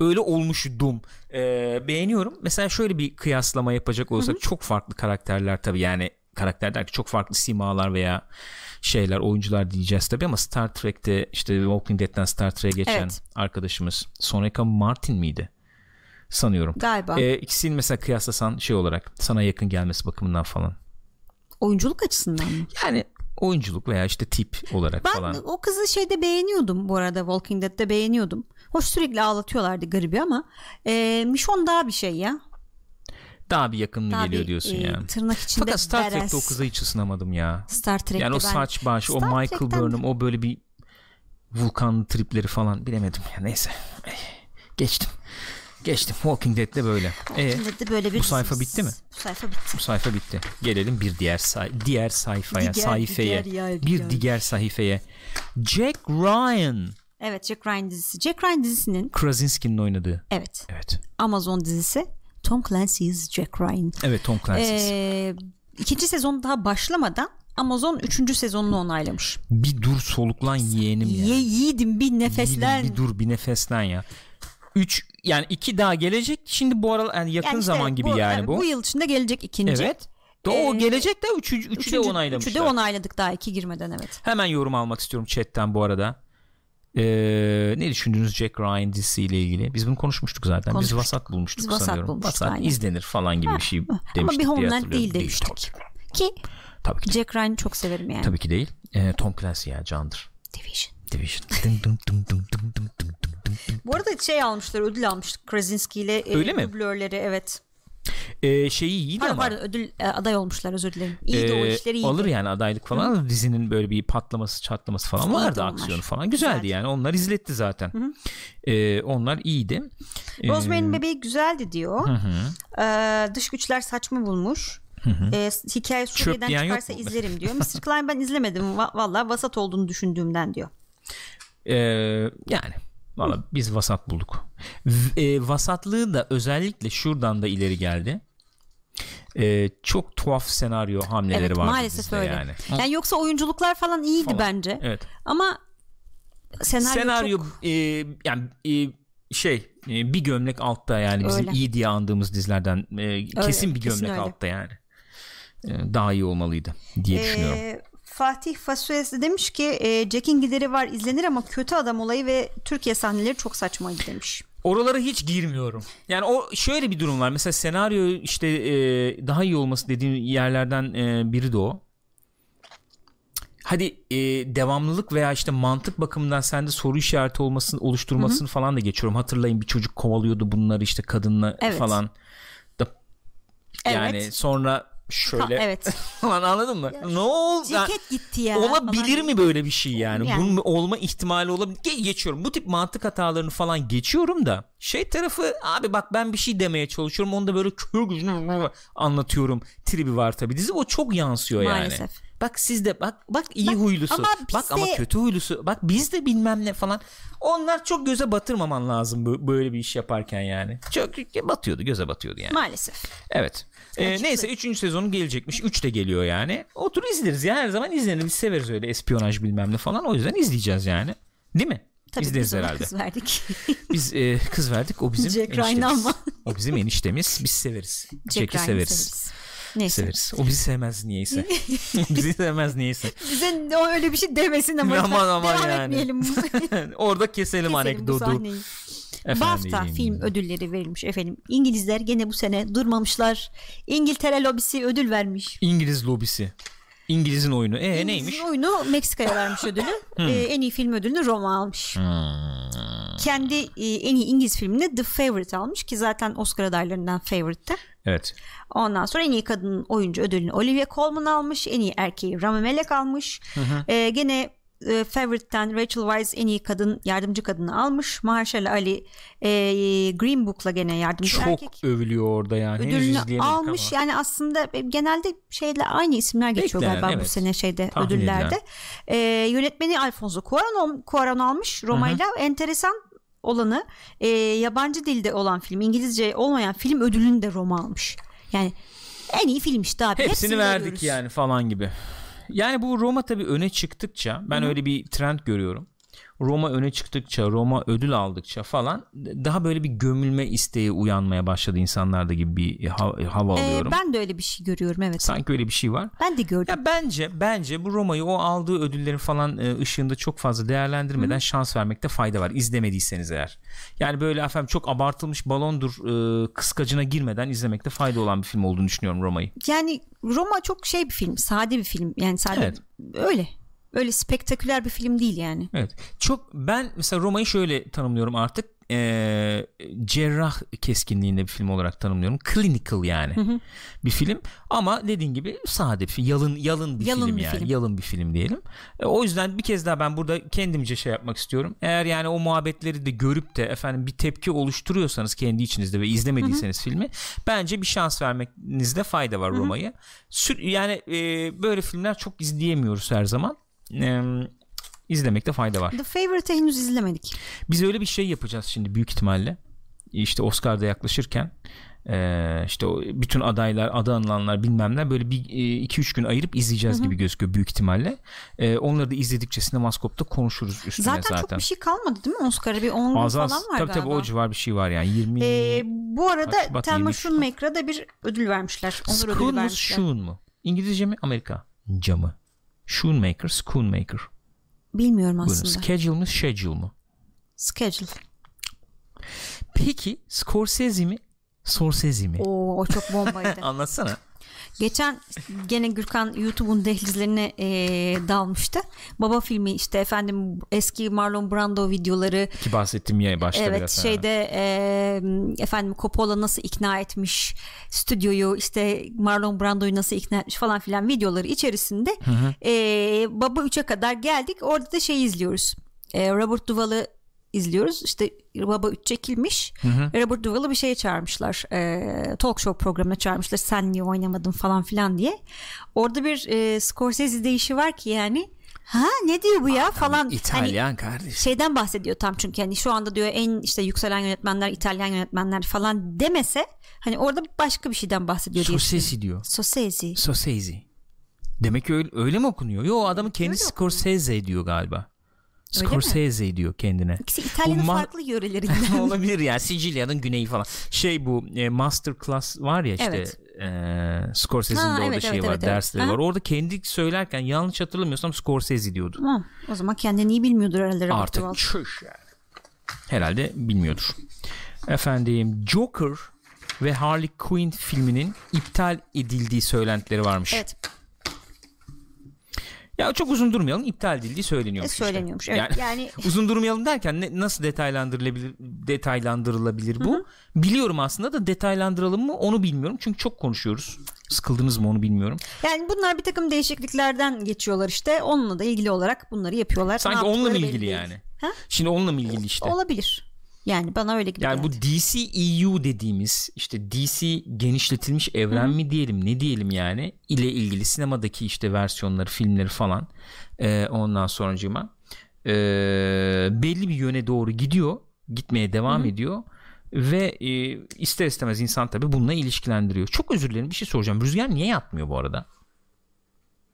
Öyle olmuştum. Ee, beğeniyorum. Mesela şöyle bir kıyaslama yapacak olsak çok farklı karakterler tabii yani karakter derken çok farklı simalar veya şeyler oyuncular diyeceğiz tabii ama Star Trek'te işte Walking Dead'den Star Trek'e geçen Evet. arkadaşımız Soneca Martin miydi? Sanıyorum. Galiba. Ee, ikisini mesela kıyaslasan şey olarak sana yakın gelmesi bakımından falan. Oyunculuk açısından mı? Yani oyunculuk veya işte tip olarak Ben falan. o kızı şeyde beğeniyordum bu arada Walking Dead'de beğeniyordum. Hoş sürekli ağlatıyorlardı garibi ama e, Mişon daha bir şey ya. Daha bir yakın mı Daha geliyor bir, diyorsun e, yani. Tırnak içinde Fakat Star badass. Trek'te o kıza hiç ısınamadım ya. Star Trek'te Yani o saç baş, o Star Michael Trek'ten- Burnham, o böyle bir vulkan tripleri falan bilemedim ya. Neyse. Eh, Geçtim. Geçtim. Walking Dead'de böyle. E, Şimdi de böyle bir bu sayfa bitti mi? Bu sayfa bitti. bu sayfa bitti. Gelelim bir diğer say diğer sayfaya, Diğer, sayfaya. diğer ya, bir diğer. diğer sayfaya. Jack Ryan, Evet Jack Ryan dizisi. Jack Ryan dizisinin Krasinski'nin oynadığı. evet Evet. Amazon dizisi Tom Clancy's Jack Ryan. Evet Tom Clancy's. Ee, ikinci sezon daha başlamadan Amazon üçüncü sezonunu onaylamış. bir dur soluklan yeğenim ya. Ye yiğidim bir nefeslen. Bir, bir dur bir nefeslen ya. 3 yani 2 daha gelecek. Şimdi bu aralar yani yakın Yani işte zaman gibi yani bu. Bu yıl içinde gelecek ikinci. Evet. Da o Ee, gelecek de 3 3'ü de onaylamışlar. Üçü de onayladık daha iki girmeden evet. Hemen yorum almak istiyorum chatten bu arada. Ee, ne düşündünüz Jack Ryan dizisiyle ilgili? Biz bunu konuşmuştuk zaten. Konuşmuştuk. Biz vasat bulmuştuk Biz vasat sanıyorum. Bulmuştuk, vasat aynen. izlenir falan gibi ha. bir şey demiştik. Ama bir Homeland değil demiştik. Ki, Tabii ki Jack Ryan'ı çok severim yani. Tabii ki değil. Ee, Tom Clancy ya candır. Division. Division. dum dum dum dum dum dum dum. Bu arada şey almışlar ödül almıştık Krasinski ile e, Öyle e, mi? dublörleri evet. Ee, şeyi iyiydi Pardon ama. pardon ödül e, aday olmuşlar özür dilerim. İyiydi o Ee, işleri iyiydi. Alır yani adaylık falan ama dizinin böyle bir patlaması çatlaması falan İyiydi vardı onlar. aksiyonu falan. Güzeldi, Güzeldi. yani onlar izletti zaten. Ee, onlar iyiydi. Ee, Rosemary'nin bebeği güzeldi diyor. hı hı. Ee, dış güçler saçma bulmuş. Ee, hikaye Suriye'den çıkarsa izlerim diyor. Mr. Klein ben izlemedim. Va- Valla vasat olduğunu düşündüğümden diyor. Ee, yani valla biz vasat bulduk. E, vasatlığı da özellikle şuradan da ileri geldi. Ee, çok tuhaf senaryo hamleleri Evet vardı maalesef öyle. yani. Yani. yoksa oyunculuklar falan iyiydi Falan. bence. Evet. Ama senaryo, senaryo çok... e, yani e, şey e, bir gömlek altta yani bizim Öyle. iyi diye andığımız dizilerden e, kesin bir kesin gömlek öyle. altta yani. E, daha iyi olmalıydı diye düşünüyorum. Fatih Fasues de demiş ki e, Jack'in gideri var izlenir ama kötü adam olayı ve Türkiye sahneleri çok saçmaydı demiş. Oralara hiç girmiyorum. Yani o şöyle bir durum var. Mesela senaryo işte e, daha iyi olması dediğim yerlerden e, biri de o. Hadi e, devamlılık veya işte mantık bakımından sende soru işareti olmasını oluşturmasını falan da geçiyorum. Hatırlayın bir çocuk kovalıyordu bunları işte kadınla Evet. falan. Da, yani Evet. sonra şöyle Ha, evet. falan anladın mı? ne oldu? Ceket gitti ya. Olabilir falan. mi böyle bir şey yani? Yani. Bunun olma ihtimali olabilir. Ge- Geçiyorum. Bu tip mantık hatalarını falan geçiyorum da şey tarafı abi bak ben bir şey demeye çalışıyorum. Onu da böyle kör anlatıyorum. Tribi var tabii. Dizi o çok yansıyor yani. Maalesef. Bak siz de bak bak iyi Bak, huylusu. ama bak biz ama kötü huylusu. Bak biz de bilmem ne falan. Onlar çok göze batırmaman lazım böyle bir iş yaparken yani. Çok batıyordu, göze batıyordu yani. Maalesef. Evet. Ee, neyse 3. sezonu gelecekmiş. 3 de geliyor yani. Otur izleriz ya. Her zaman izlenir. Biz severiz öyle espiyonaj bilmem ne falan. O yüzden izleyeceğiz yani. Değil mi? Tabii biz ona herhalde. kız verdik. Biz e, kız verdik. O bizim Jack Ryan eniştemiz. ama. O bizim eniştemiz. Biz severiz. Jack Jack'i Ryan'ı severiz. Neyse. Severiz. O bizi sevmez niyeyse. bizi sevmez niyeyse. Bize o öyle bir şey demesin ama Aman aman devam yani. etmeyelim. Orada keselim, Keselim anekdotu. BAFTA film ödülleri verilmiş efendim. İngilizler gene bu sene durmamışlar. İngiltere lobisi ödül vermiş. İngiliz lobisi. İngiliz'in oyunu. E İngiliz'in neymiş? oyunu Meksika'ya vermiş ödülü. Ee, en iyi film ödülünü Roma almış. Hmm. Kendi e, en iyi İngiliz filminde The Favorite almış ki zaten Oscar adaylarından Favorite'te. Evet. Ondan sonra en iyi kadın oyuncu ödülünü Olivia Colman almış. En iyi erkeği Rami Malek almış. Ee, gene e, Favorite'ten Rachel Weisz en iyi kadın yardımcı kadını almış. Mahershala Ali e, Green Book'la gene yardımcı Çok erkek övülüyor orada yani. Ödülünü almış. ama. Yani aslında genelde şeyle aynı isimler geçiyor Beklenen, galiba bu evet. sene şeyde Tahmin ödüllerde. Ee, yönetmeni Alfonso Cuarón, Cuarón almış Roma'yla. Enteresan olanı e, yabancı dilde olan film, İngilizce olmayan film ödülünü de Roma almış. Yani en iyi film işte abi. Hepsini verdik veriyoruz. yani falan gibi. Yani bu Roma tabii öne çıktıkça ben öyle bir trend görüyorum. Roma öne çıktıkça, Roma ödül aldıkça falan daha böyle bir gömülme isteği uyanmaya başladı insanlarda gibi bir ha- hava Ee, alıyorum. ben de öyle bir şey görüyorum evet. Sanki öyle bir şey var. Ben de gördüm. Ya bence bence bu Roma'yı o aldığı ödüllerin falan e, ışığında çok fazla değerlendirmeden şans vermekte fayda var izlemediyseniz eğer. Yani böyle efendim çok abartılmış balondur e, kıskacına girmeden izlemekte fayda olan bir film olduğunu düşünüyorum Roma'yı. Yani Roma çok şey bir film, sade bir film. Yani sade Evet. öyle. Öyle spektaküler bir film değil yani. Evet. Çok ben mesela Roma'yı şöyle tanımlıyorum artık. Ee, cerrah keskinliğinde bir film olarak tanımlıyorum. Clinical yani. Bir film ama dediğin gibi sade bir film. Yalın yalın bir Yalın film bir yani. film. Yalın bir film diyelim. E, o yüzden bir kez daha ben burada kendimce şey yapmak istiyorum. Eğer yani o muhabbetleri de görüp de efendim bir tepki oluşturuyorsanız kendi içinizde ve izlemediyseniz filmi bence bir şans vermenizde fayda var Roma'yı. Sür- yani e, böyle filmler çok izleyemiyoruz her zaman. E, izlemekte fayda var. The Favorite'ı henüz izlemedik. Biz öyle bir şey yapacağız şimdi büyük ihtimalle. İşte Oscar'da yaklaşırken eee, işte o bütün adaylar, adı anılanlar bilmem ne böyle bir 2-3 gün ayırıp izleyeceğiz gibi gözüküyor büyük ihtimalle. Eee, onları da izledikçe Sinemaskop'ta konuşuruz üstüne Zaten, zaten. çok bir şey kalmadı değil mi Oscar'a? Bir 10 gün Az falan var tabii tabii galiba. o civar bir şey var yani 20 Ee, bu arada Şubat, Thelma 23 Şubat. Schoonmaker'a da bir ödül vermişler. Onur vermişler. Mu? İngilizce mi Amerika? Camı. Shoemaker, Schoonmaker. Bilmiyorum Buyurun. aslında. Schedule mu, schedule mu? Schedule. Peki Scorsese mi, Sorsese mi? Oo, o çok bombaydı. Anlatsana. Geçen gene Gürkan YouTube'un dehlizlerine e, dalmıştı. Baba filmi işte efendim eski Marlon Brando videoları Ki bahsettiğim ya başta evet biraz. şeyde e, efendim Coppola nasıl ikna etmiş stüdyoyu işte Marlon Brando'yu nasıl ikna etmiş falan filan videoları içerisinde e, Baba 3'e kadar geldik orada da şey izliyoruz E, Robert Duvall'ı izliyoruz işte Baba 3 çekilmiş Robert Duvall'ı bir şeye çağırmışlar e, talk show programına çağırmışlar sen niye oynamadın falan filan diye orada bir e, Scorsese deyişi var ki yani ha ne diyor bu ya falan Hani İtalyan kardeş. şeyden bahsediyor tam çünkü hani şu anda diyor en işte yükselen yönetmenler İtalyan yönetmenler falan demese hani orada başka bir şeyden bahsediyor. Sorsese diyor. Sosezi. Sorsese. Demek ki öyle, öyle mi okunuyor? Yo adamın okunuyor. Scorsese diyor galiba. Öyle mi? Scorsese diyor kendine. İkisi İtalya'nın ma- farklı yörelerinden. Olabilir ya Sicilya'nın güneyi falan. Şey bu e, Masterclass var ya işte Evet. e, Scorsese'nin Ha, de orada evet, şey evet, var evet, evet. dersleri Ha. var. Orada kendi söylerken yanlış hatırlamıyorsam Scorsese diyordu. Tamam. O zaman kendini iyi bilmiyordur herhalde Artık çüş yani. Herhalde bilmiyordur. Efendim Joker ve Harley Quinn filminin iptal edildiği söylentileri varmış. Evet. Ya çok uzun durmayalım iptal edildiği söyleniyormuş. E, işte. söyleniyormuş. Evet. Yani, Yani, uzun durmayalım derken ne, nasıl detaylandırılabilir detaylandırılabilir bu? Biliyorum aslında da detaylandıralım mı onu bilmiyorum. Çünkü çok konuşuyoruz. Sıkıldınız mı onu bilmiyorum. yani bunlar bir takım değişikliklerden geçiyorlar işte. Onunla da ilgili olarak bunları yapıyorlar. Sanki onunla ilgili yani? Ha? Şimdi onunla mı ilgili işte? Olabilir. Yani bana öyle gibi Yani bu geldi. DCEU dediğimiz işte DC genişletilmiş evren mi diyelim ne diyelim yani ile ilgili sinemadaki işte versiyonları filmleri falan e, ondan sonracığıma e, belli bir yöne doğru gidiyor gitmeye devam ediyor ve e, ister istemez insan tabi bununla ilişkilendiriyor. Çok özür dilerim bir şey soracağım. Rüzgar niye yatmıyor bu arada?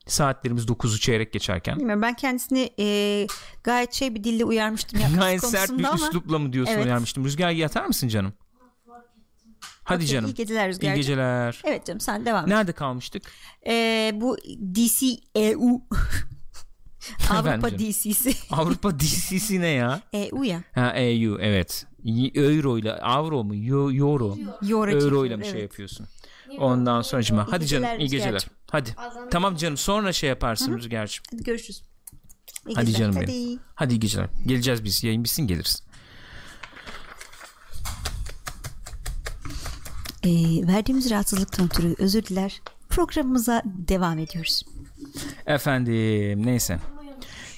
Saatlerimiz 9'u çeyrek geçerken. Bilmiyorum ben kendisini e, gayet şey bir dille uyarmıştım. Gayet sert bir ama- üslupla mı diyorsun Evet. uyarmıştım. Rüzgar yatar mısın canım? Hadi Okey, canım. İyi geceler Rüzgar'cığım. İyi geceler. Evet canım sen devam et. Nerede kalmıştık? Ee, bu DC EU Avrupa. DC'si Avrupa DC'si ne ya? EU ya. Ha EU evet. Euro ile avro mu? Euro. Euro Euro ile mi şey evet. yapıyorsun? Ondan sonra cima. Hadi canım iyi geceler. Rüzgar'cığım. Hadi. Tamam canım sonra şey yaparsın Rüzgar'cığım. Hadi görüşürüz. İyi Hadi geceler. canım benim. Hadi iyi geceler. Geleceğiz biz. Yayın bitsin geliriz. Ee, verdiğimiz rahatsızlıktan ötürü özür diler. Programımıza devam ediyoruz. Efendim neyse.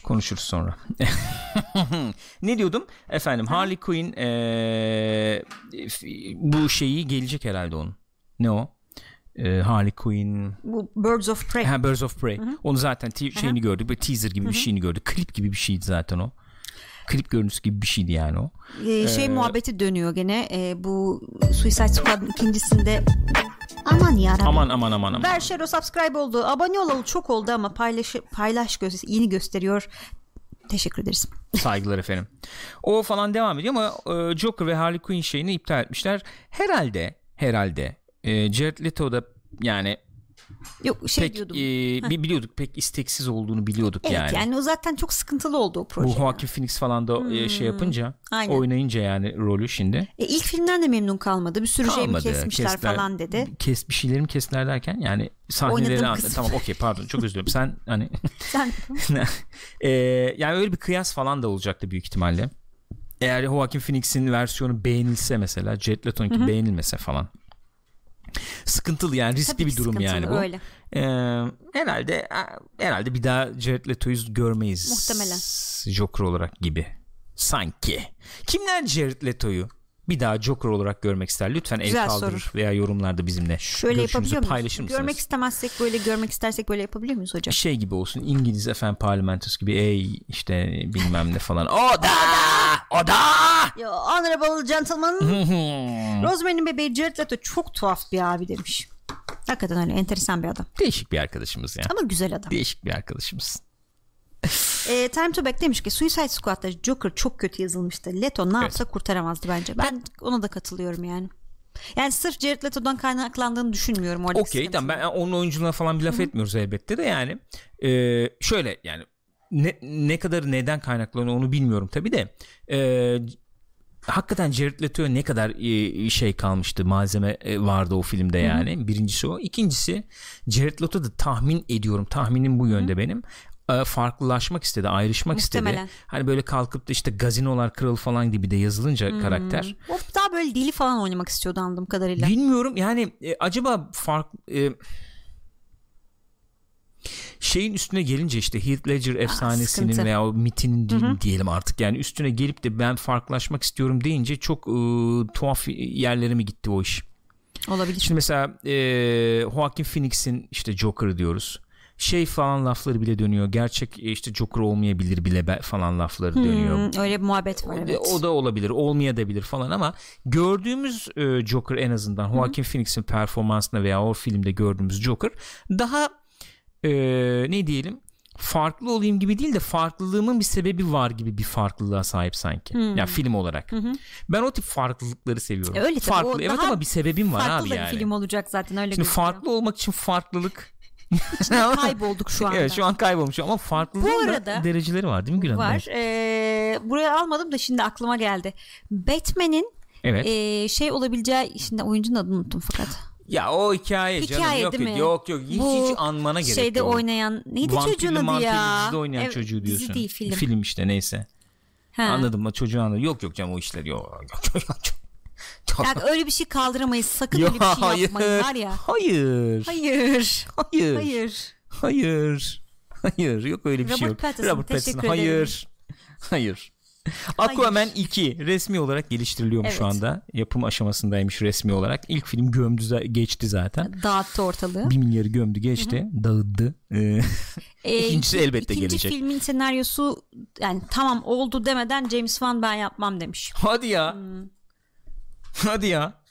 Konuşuruz sonra. ne diyordum? Efendim Harley Quinn eee, f- bu şeyi gelecek herhalde onun. Ne o? Eee, Harley Quinn Bu Birds of Prey. ha, Birds of Prey. Onu zaten te- şeyini gördük. Böyle teaser gibi bir şeyini gördük. Klip gibi bir şeydi zaten o. Klip görüntüsü gibi bir şeydi yani o. Ee, şey muhabbeti dönüyor gene. Ee, bu Suicide Squad'ın ikincisinde aman yarabbim. Aman aman aman aman. Ver Şero subscribe oldu. Abone olalı çok oldu ama paylaş paylaş göz yeni gösteriyor. Teşekkür ederiz. Saygılar efendim. O falan devam ediyor ama e, Joker ve Harley Quinn şeyini iptal etmişler. Herhalde herhalde e, Jared Leto da yani Yok şey pek diyordum. e, bi- biliyorduk pek isteksiz olduğunu biliyorduk evet yani. yani. o zaten çok sıkıntılı oldu o proje. Bu Joaquin Phoenix falan da e, şey yapınca Hmm. Aynen. oynayınca yani rolü şimdi. E, ilk filmden de memnun kalmadı. Bir sürü şey mi Kalmadı. kesmişler Kestiler- falan dedi. Kes bir şeyleri mi kestiler derken yani sahneleri Oynadığım an- kısım. tamam okey pardon çok özür dilerim. Sen hani Sen e, yani öyle bir kıyas falan da olacaktı büyük ihtimalle. Eğer Joaquin Phoenix'in versiyonu beğenilse mesela Jared Leto'nunki beğenilmese falan. Sıkıntılı yani riskli Tabii bir durum yani bu. Öyle. Ee, herhalde herhalde bir daha Jared Leto'yu görmeyiz. Muhtemelen. Joker olarak gibi. Sanki. Kimler Jared Leto'yu bir daha Joker olarak görmek ister? Lütfen el Güzel kaldırır soru. veya yorumlarda bizimle Şöyle görüşünüzü paylaşır mısınız? Görmek istemezsek böyle görmek istersek böyle yapabiliyor muyuz hocam? şey gibi olsun İngiliz efendim parlamentosu gibi ey işte bilmem ne falan o da o da Ya honorable gentleman Rosemary'nin bebeği Jared Leto çok tuhaf bir abi demiş. Hakikaten öyle enteresan bir adam. değişik bir arkadaşımız ya Ama güzel adam. değişik bir arkadaşımız E, Time to Back demiş ki Suicide Squad'da Joker çok kötü yazılmıştı. Leto ne yapsa kurtaramazdı bence. Ben ona da katılıyorum yani. Yani sırf Jared Leto'dan kaynaklandığını düşünmüyorum orada. Okey tamam. ben onun oyunculuğuna falan bir laf etmiyoruz elbette de yani. E, şöyle yani ne, ne kadar neden kaynaklanıyor onu bilmiyorum tabi de. E, hakikaten Jared Leto'ya ne kadar e, şey kalmıştı malzeme e, vardı o filmde yani. Birincisi o. İkincisi Jared Leto da tahmin ediyorum tahminim bu yönde benim. e, farklılaşmak istedi ayrışmak Muhtemelen. istedi hani böyle kalkıp da işte gazinolar kralı falan gibi de yazılınca karakter O daha böyle dili falan oynamak istiyordu anladığım kadarıyla. Bilmiyorum yani e, acaba fark e, şeyin üstüne gelince işte Heath Ledger efsanesinin sıkıntı. veya o mitinin di- diyelim artık yani üstüne gelip de ben farklılaşmak istiyorum deyince çok e, tuhaf yerlere mi gitti o iş? Olabilir. Şimdi mesela e, Joaquin Phoenix'in işte Joker diyoruz. Şey falan lafları bile dönüyor. Gerçek e, işte Joker olmayabilir bile falan lafları dönüyor. Hmm, öyle bir muhabbet var evet. O da olabilir, olmayabilir falan ama gördüğümüz e, Joker en azından Joaquin Phoenix'in performansında veya o filmde gördüğümüz Joker daha e, ne diyelim farklı olayım gibi değil de farklılığımın bir sebebi var gibi bir farklılığa sahip sanki. Yani film olarak. Ben o tip farklılıkları seviyorum. E, öyle tabii. farklı. O Evet ama bir sebebim var Farklı abi yani. bir film olacak zaten öyle Şimdi gözüküyor. farklı olmak için farklılık Kaybolduk şu anda. Evet şu an kaybolmuş ama arada- dereceleri var değil mi Gülhan? Var. Ee, buraya almadım da şimdi aklıma geldi. Batman'in Evet. ee, şey olabileceği şimdi oyuncunun adını unuttum fakat. Ya o hikaye, Hikaye canım yok değil mi? yok yok hiç, Bu hiç anmana gerek Şeyde yok. oynayan neydi Vampirli çocuğun adı ya? dizide oynayan Evet, çocuğu diyorsun. Dizi değil film. işte neyse. Ha. Anladım mı çocuğu anladım. Yok yok canım o işler yok. yok, yok, yok. Yani öyle bir şey kaldıramayız. Sakın öyle bir şey hayır. yapmayın var ya. Hayır. Hayır. Hayır. Hayır. Hayır. Hayır. Yok öyle bir şey yok. Pattinson, Robert Pattinson. Hayır. Hayır. Aquaman 2 resmi olarak geliştiriliyormuş şu Evet. anda. Yapım aşamasındaymış resmi olarak. İlk film gömdü geçti zaten. Dağıttı ortalığı. Bir milyarı gömdü geçti. Dağıttı. Ee, Ee, İkincisi iki- elbette ikinci gelecek. filmin senaryosu yani tamam oldu demeden James Wan ben yapmam demiş. hadi ya. Hmm. Hadi ya.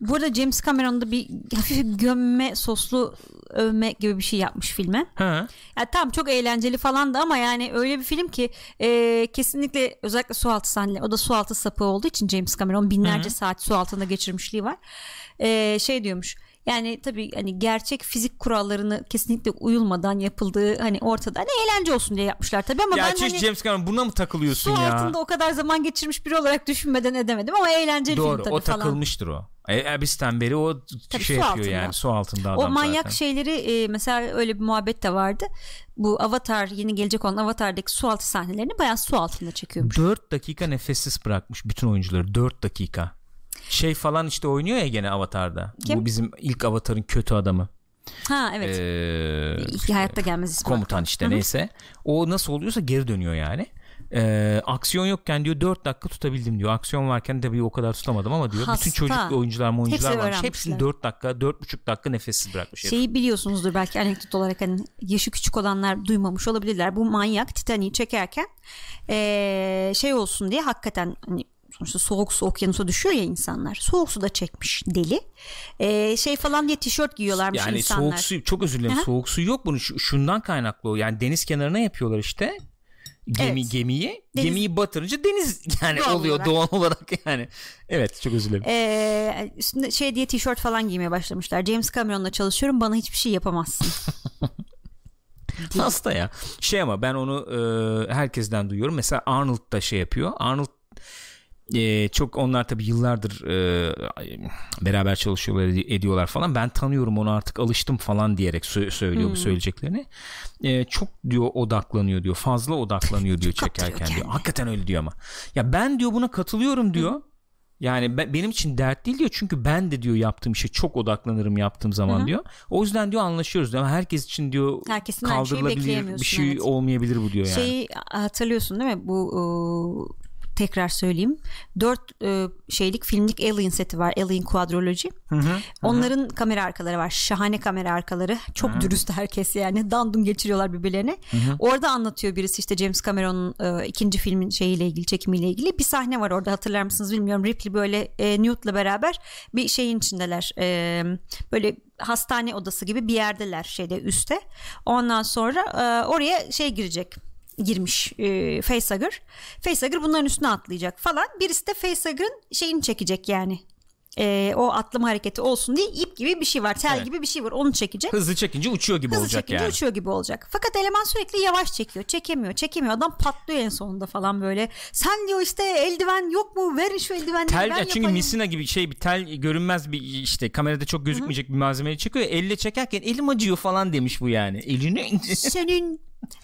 Burada James Cameron da bir hafif gömme soslu övme gibi bir şey yapmış filme. Ha. Ya tamam çok eğlenceli falan da ama yani öyle bir film ki e, kesinlikle özellikle sualtı sahneleri o da sualtı sapı olduğu için James Cameron binlerce saat su altında geçirmişliği var. E, şey diyormuş Yani tabii hani gerçek fizik kurallarını kesinlikle uyulmadan yapıldığı hani ortada. Hani eğlence olsun diye yapmışlar tabii ama Gerçi ben hani James Cameron buna mı takılıyorsun su ya? altında o kadar zaman geçirmiş biri olarak düşünmeden edemedim ama eğlenceli Doğru film tabii o falan. takılmıştır o. E, Abyss'ten beri o Tabii şey su yapıyor altında. yani su altında adam O manyak zaten. şeyleri e, mesela öyle bir muhabbet de vardı. Bu Avatar yeni gelecek olan Avatar'daki su altı sahnelerini bayağı su altında çekiyormuş. 4 dakika nefessiz bırakmış bütün oyuncuları 4 dakika. Şey falan işte oynuyor ya gene Avatar'da. Kim? Bu bizim ilk Avatar'ın kötü adamı. Ha evet. Ee, İyi, hayatta gelmez ismi. komutan işte neyse. O nasıl oluyorsa geri dönüyor yani. Ee, aksiyon yokken diyor 4 dakika tutabildim diyor. Aksiyon varken de bir o kadar tutamadım ama diyor. Hasta. Bütün çocuk oyuncular oyuncular Hepsi varmış. Hepsini 4 dakika 4,5 dakika nefessiz bırakmış. herif. Şeyi biliyorsunuzdur belki anekdot olarak hani yaşı küçük olanlar duymamış olabilirler. Bu manyak Titanic'i çekerken eee, şey olsun diye hakikaten hani sonuçta soğuk su okyanusa düşüyor ya insanlar. Soğuk suda çekmiş deli. Eee, şey falan diye tişört giyiyorlarmış Yani insanlar. soğuk su çok özür dilerim Aha. soğuk su yok bunu şu- şundan kaynaklı o. Yani deniz kenarına yapıyorlar işte. Gemi Evet. gemiyi Deniz- gemiyi batırınca deniz yani Doğal oluyor olarak. doğal olarak yani. Evet çok özür dilerim. Eee, üstünde şey diye tişört falan giymeye başlamışlar. James Cameron'la çalışıyorum bana hiçbir şey yapamazsın. Hasta ya. Şey ama ben onu e, herkesten duyuyorum. Mesela Arnold da şey yapıyor. Arnold e, çok onlar tabii yıllardır e, beraber çalışıyorlar ed- ediyorlar falan. Ben tanıyorum onu artık alıştım falan diyerek sö- söylüyor Hmm. bu söyleyeceklerini. E, çok diyor odaklanıyor diyor. Fazla odaklanıyor diyor çekerken diyor. Hakikaten öyle diyor ama. Ya ben diyor buna katılıyorum diyor. Yani ben- benim için dert değil diyor çünkü ben de diyor yaptığım işe çok odaklanırım yaptığım zaman diyor. O yüzden diyor anlaşıyoruz diyor ama herkes için diyor Herkesin kaldırılabilir bir şey evet. olmayabilir bu diyor yani. Şeyi hatırlıyorsun değil mi? Bu tekrar söyleyeyim. Dört e, şeylik filmlik Alien seti var. Alien Quadrology. Onların kamera arkaları var. Şahane kamera arkaları. Çok dürüst herkes yani. Dandun geçiriyorlar birbirlerine. Orada anlatıyor birisi işte James Cameron'un e, ikinci filmin şeyiyle ilgili çekimiyle ilgili. Bir sahne var orada hatırlar mısınız bilmiyorum. Ripley böyle e, Newt'la beraber bir şeyin içindeler. E, böyle hastane odası gibi bir yerdeler şeyde üstte. Ondan sonra e, oraya şey girecek girmiş e, Facehugger. Facehugger bunların üstüne atlayacak falan. Birisi de Facehugger'ın şeyini çekecek yani. E, o atlama hareketi olsun diye ip gibi bir şey var. Tel Evet. gibi bir şey var. Onu çekecek. Hızlı çekince uçuyor gibi Hızlı olacak çekince yani. uçuyor gibi olacak. Fakat eleman sürekli yavaş çekiyor. Çekemiyor. Çekemiyor. Adam patlıyor en sonunda falan böyle. Sen diyor işte eldiven yok mu? Verin şu eldivenleri Tel ben ya çünkü yapayım. misina gibi şey bir tel görünmez bir işte kamerada çok gözükmeyecek bir malzemeyi çekiyor. Elle çekerken elim acıyor falan demiş bu yani. Elini Senin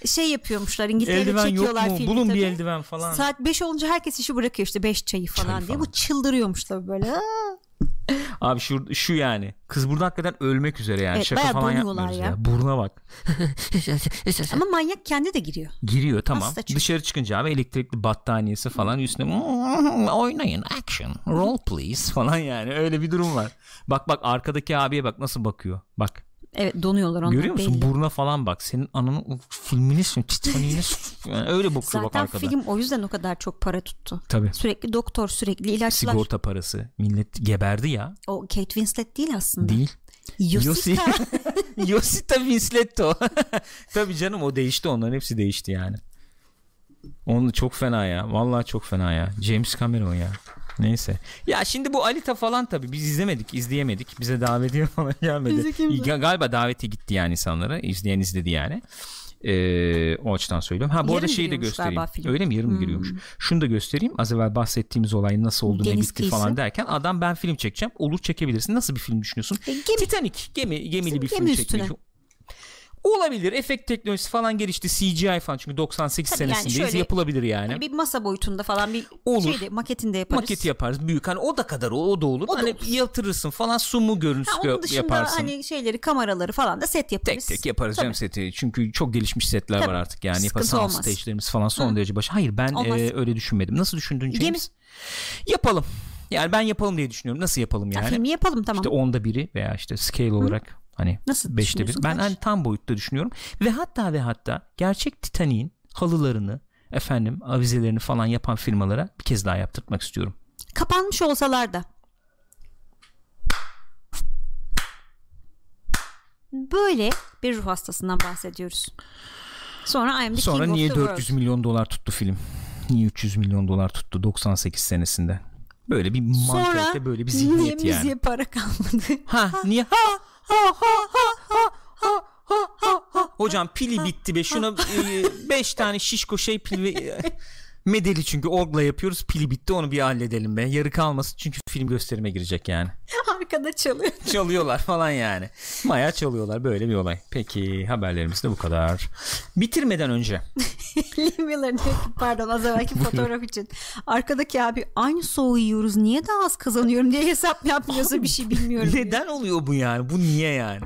şey yapıyormuşlar. İngiltere'de eldiven yok çekiyorlar mu? filmi Bulun tabii. bir eldiven falan. Saat 5 olunca herkes işi bırakıyor işte 5 çayı falan Çay diye. falan. Bu çıldırıyormuş tabii böyle. Abi şu şu yani. Kız burada hakikaten ölmek üzere yani. Evet, Şaka falan yapmıyoruz ya. ya. Buruna bak. Ama manyak kendi de giriyor. Giriyor tamam. Dışarı çıkınca abi elektrikli battaniyesi falan üstüne "Hmm, oynayın action roll please falan yani öyle bir durum var. Bak bak arkadaki abiye bak nasıl bakıyor. Bak Evet donuyorlar onlar görüyor musun? belli. Buruna falan bak. Senin ananın o filmini Titanic'ini yani öyle bakıyor bak Zaten arkada. film o yüzden o kadar çok para tuttu. Tabii. Sürekli doktor sürekli ilaçlar. Sigorta parası. Millet geberdi ya. O Kate Winslet değil aslında. Değil. Yosita. Yosita Winsletto. Tabii canım o değişti onların hepsi değişti yani. Onu çok fena ya. Vallahi çok fena ya. James Cameron ya. Neyse. Ya şimdi bu Alita falan tabii biz izlemedik, izleyemedik. Bize davetiye falan gelmedi. Ga- Galiba daveti gitti yani insanlara. İzleyen izledi yani. Ee, o açıdan söylüyorum. Ha bu Yarın arada şeyi de göstereyim. Öyle mi? Yarın mı giriyormuş? Şunu da göstereyim. Az evvel bahsettiğimiz olay nasıl oldu, ne Deniz bitti kıyısı. falan derken adam ben film çekeceğim. Olur çekebilirsin. Nasıl bir film düşünüyorsun? E, gemi- Titanic. Gemi, gemili bir Gemi film üstüne. çekmek. Olabilir. Efekt teknolojisi falan gelişti. CGI falan çünkü 98 Tabii yani senesindeyiz. şöyle- Yapılabilir yani. bir masa boyutunda falan bir Olur. şeyde maketinde yaparız. Maketi yaparız. Büyük. Hani o da kadar o, o da olur. Da hani olur. yatırırsın falan sumu görüntüsü Ha, onun dışında yaparsın. hani şeyleri kameraları falan da set Tek yaparız. tek yaparız Tabii. canım seti. Çünkü çok gelişmiş setler Tabii. var artık yani. Sıkıntı Sound olmaz. stage'lerimiz falan son derece baş. Hayır ben Olmaz. e, öyle düşünmedim. Nasıl düşündün James? Gemi. Yapalım. Yani ben yapalım diye düşünüyorum. Nasıl yapalım yani? filmi yapalım tamam. İşte onda biri veya işte scale olarak hani Nasıl beşte bir. Ben hani tam boyutta düşünüyorum. Ve hatta ve hatta gerçek Titanic'in halılarını efendim avizelerini falan yapan firmalara bir kez daha yaptırtmak istiyorum. Kapanmış olsalar da. Böyle bir ruh hastasından bahsediyoruz. Sonra I am the Sonra king niye of the 400 world. milyon dolar tuttu film? Niye 300 milyon dolar tuttu 98 senesinde? Böyle bir Sonra mantalite böyle bir niye zihniyet müziğe yani. para kalmadı? Ha niye ha Hocam pili bitti be şuna 5 e, tane şişko şey pil. medeli çünkü orgla yapıyoruz pili bitti onu bir halledelim be. Yarı kalmasın çünkü film gösterime girecek yani. Arkada çalıyor. çalıyorlar falan yani. Maya çalıyorlar böyle bir olay. Peki haberlerimiz de bu kadar. Bitirmeden önce. Lee Miller diyor ki pardon az evvelki fotoğraf için. Arkadaki abi aynı soğuğu yiyoruz niye daha az kazanıyorum? diye hesap mı yapmıyorsa bir şey bilmiyorum. diyor. neden oluyor bu yani? Bu niye yani?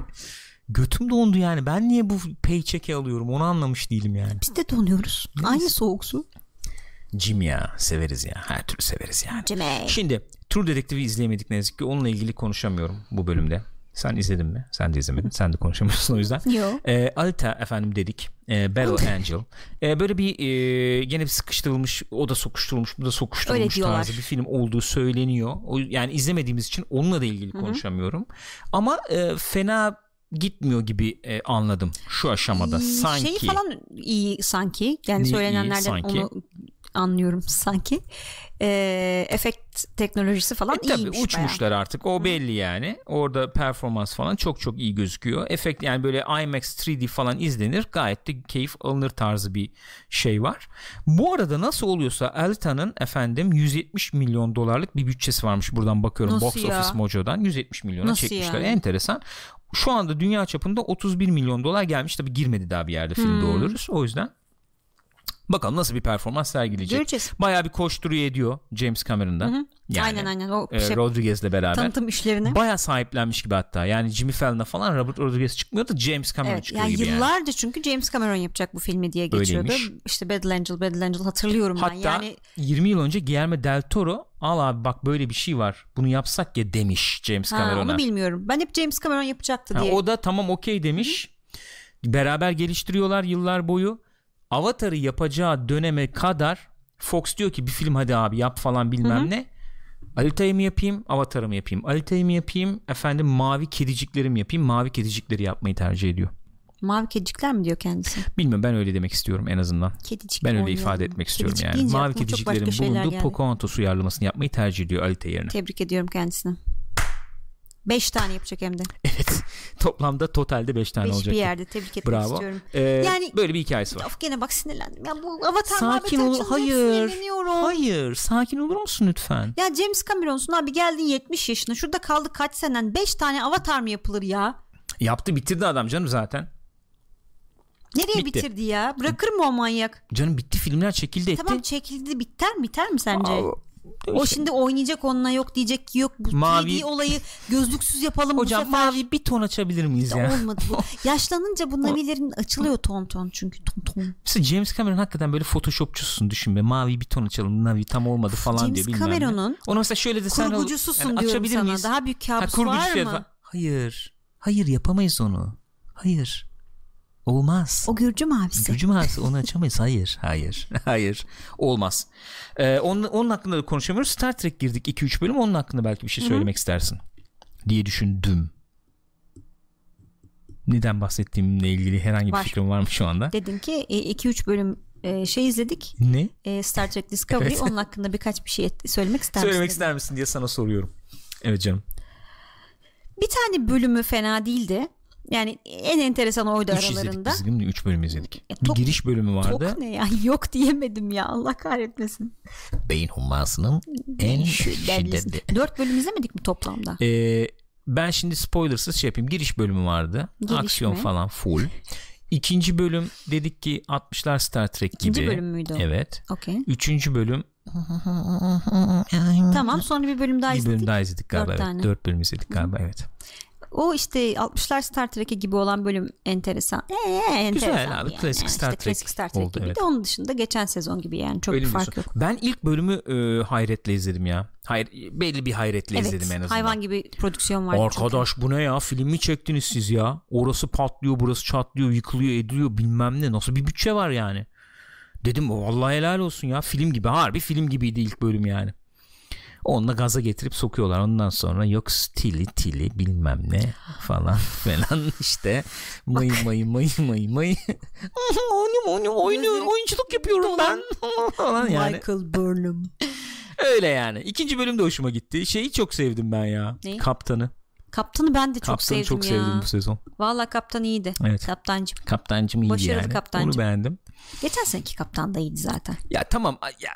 Götüm dondu yani. Ben niye bu paycheck'i alıyorum? Onu anlamış değilim yani. Biz de donuyoruz. Aynı soğuk su. Jim ya severiz ya her türlü severiz yani Cemey. Şimdi True Detective'i izleyemedik ne yazık ki onunla ilgili konuşamıyorum bu bölümde sen izledin mi? Sen de izlemedin. Sen de konuşamıyorsun o yüzden. Yo. E, Alta efendim dedik. E, Battle Angel. E, böyle bir e, gene bir sıkıştırılmış, o da sokuşturulmuş, bu da sokuşturulmuş tarzı bir film olduğu söyleniyor. O, yani izlemediğimiz için onunla da ilgili konuşamıyorum. Ama e, fena gitmiyor gibi e, anladım şu aşamada. İyi, Sanki. Şeyi falan iyi sanki. Yani Ne iyi, söylenenlerden sanki? onu anlıyorum sanki. Ee, efekt teknolojisi falan E, tabii iyiymiş uçmuşlar artık. O belli yani. Orada performans falan çok çok iyi gözüküyor. Efekt yani böyle IMAX 3D falan izlenir. Gayet de keyif alınır tarzı bir şey var. Bu arada nasıl oluyorsa Alta'nın efendim 170 milyon dolarlık bir bütçesi varmış. Buradan bakıyorum. Nasıl Box ya? Office Mojo'dan. 170 milyona Nasıl çekmişler. yani? enteresan. Şu anda dünya çapında 31 milyon dolar gelmiş. Tabi girmedi daha bir yerde film Hmm. doğru dürüst. o yüzden bakalım nasıl bir performans sergileyecek Göreceğiz. Bayağı bir koşturuyor ediyor James Cameron'da. Yani, aynen aynen o e, şey, Rodriguez'le beraber. tanıtım işlerine. Bayağı sahiplenmiş gibi hatta. Yani Jimmy Fallon'a falan Robert Rodriguez çıkmıyor da James Cameron Evet, çıkıyor yani gibi yani. yıllarca çünkü James Cameron yapacak bu filmi diye geçiyordu. Öyleymiş. İşte Battle Angel, Battle Angel hatırlıyorum ben. Hatta Yani 20 yıl önce Guillermo del Toro al abi bak böyle bir şey var. Bunu yapsak ya demiş James ha, Cameron'a. onu bilmiyorum. Ben hep James Cameron yapacaktı Ha, diye. o da tamam okey demiş. Beraber geliştiriyorlar yıllar boyu. Avatar'ı yapacağı döneme kadar Fox diyor ki bir film hadi abi yap falan bilmem ne. Alita'yı mı yapayım, Avatar'ı mı yapayım? Alita'yı mı yapayım, efendim mavi kedicikleri mi yapayım? Mavi kedicikleri yapmayı tercih ediyor. Mavi kedicikler mi diyor kendisi? Bilmiyorum ben öyle demek istiyorum en azından. Kedicik Ben öyle ifade etmek istiyorum Kedicik yani. Mavi kediciklerin bulunduğu. Pocahontas uyarlamasını yapmayı tercih ediyor Alita yerine. Tebrik ediyorum kendisini. Beş tane yapacak hem de. Evet. Toplamda totalde 5 tane Beş olacak. bir yerde tebrik etmek Bravo. istiyorum. Ee, Yani- böyle bir hikayesi var. Of gene bak sinirlendim. Ya bu avatar Sakin ol. Hayır. Hayır. Sakin olur musun lütfen? Ya James Cameron'sun abi geldin 70 yaşına. Şurada kaldı kaç senen. 5 tane avatar mı yapılır ya? Yaptı bitirdi adam canım zaten. Nereye Bitti. bitirdi ya? Bırakır mı o manyak? Canım bitti filmler çekildi etti. Tamam çekildi biter biter mi sence? Aa, o şimdi oynayacak onunla yok diyecek ki yok bu Mavi- 3D olayı gözlüksüz yapalım Hocam bu sefer. mavi bir ton açabilir miyiz ya? Olmadı bu. Yaşlanınca bu navilerin açılıyor ton ton çünkü ton ton. Mesela James Cameron hakikaten böyle photoshopçusun düşün be. Mavi bir ton açalım. Navi tam olmadı falan James diyor bilmem. Cameron'un Onu mesela şöyle desen Kurgucususun yani diyorum açabilir sana. miyiz? Daha büyük Ha, kabus kurgucu var mı? falan. Hayır. Hayır yapamayız onu. Hayır. Olmaz. O Gürcü mavisi. Gücü mağazası onu açamayız. Hayır. Hayır. Hayır. Olmaz. Ee, onun, onun hakkında da konuşamıyoruz. Star Trek girdik 2-3 bölüm. Onun hakkında belki bir şey söylemek istersin. Diye düşündüm. Neden bahsettiğimle ilgili herhangi bir Var. fikrim var mı şu anda? Dedim ki 2-3 bölüm e, şey izledik. Ne? E, Star Trek Discovery. Evet. Onun hakkında birkaç bir şey söylemek ister misin? Söylemek ister misin diye sana soruyorum. Evet canım. Bir tane bölümü fena değildi. Yani en enteresan oydu 3 izledik aralarında. biz değil mi? 3 bölüm izledik. Bir tok- giriş bölümü vardı. Tok ne ya? Yok diyemedim ya. Allah kahretmesin. Beyin hummasının en Şiddetli. şiddetli. Dört bölüm izlemedik mi toplamda? Ee, ben şimdi spoilersız şey yapayım. Giriş bölümü vardı. Giriş Aksiyon mi? falan full. İkinci bölüm dedik ki 60'lar Star Trek gibi. İkinci bölüm müydü? Evet. Okey. Üçüncü bölüm Tamam sonra bir bölüm daha bir izledik. bölüm daha izledik galiba. Dört evet. tane. Dört bölüm izledik galiba evet. O işte 60'lar Star Trek'i gibi olan bölüm enteresan. Ee, enteresan abi, yani. klasik Star işte Trek klasik Star Trek oldu, gibi. evet. De onun dışında geçen sezon gibi yani çok Öyle bir fark yok. Ben ilk bölümü e, hayretle izledim ya. Hayır belli bir hayretle izledim en Evet azından. hayvan gibi prodüksiyon var. Arkadaş bu ne ya film mi çektiniz siz ya orası patlıyor burası çatlıyor yıkılıyor ediliyor bilmem ne nasıl bir bütçe var yani dedim vallahi helal olsun ya film gibi harbi film gibiydi ilk bölüm yani onunla gaza getirip sokuyorlar ondan sonra yok stili tili bilmem ne falan falan işte mayı mayı mayı mayı mayı oynuyorum oynuyorum oyunculuk yapıyorum ben falan yani Michael Burnham. Öyle yani. İkinci bölüm de hoşuma gitti. Şeyi çok sevdim ben ya. Neyi? Kaptanı. Kaptanı ben de çok Kaptanı sevdim çok ya. sevdim bu sezon. Valla kaptan iyiydi. Evet. Kaptancım. Kaptancım iyiydi Başarılı yani. kaptancım. Onu beğendim. Geçen seneki kaptan da iyiydi zaten. Ya tamam ya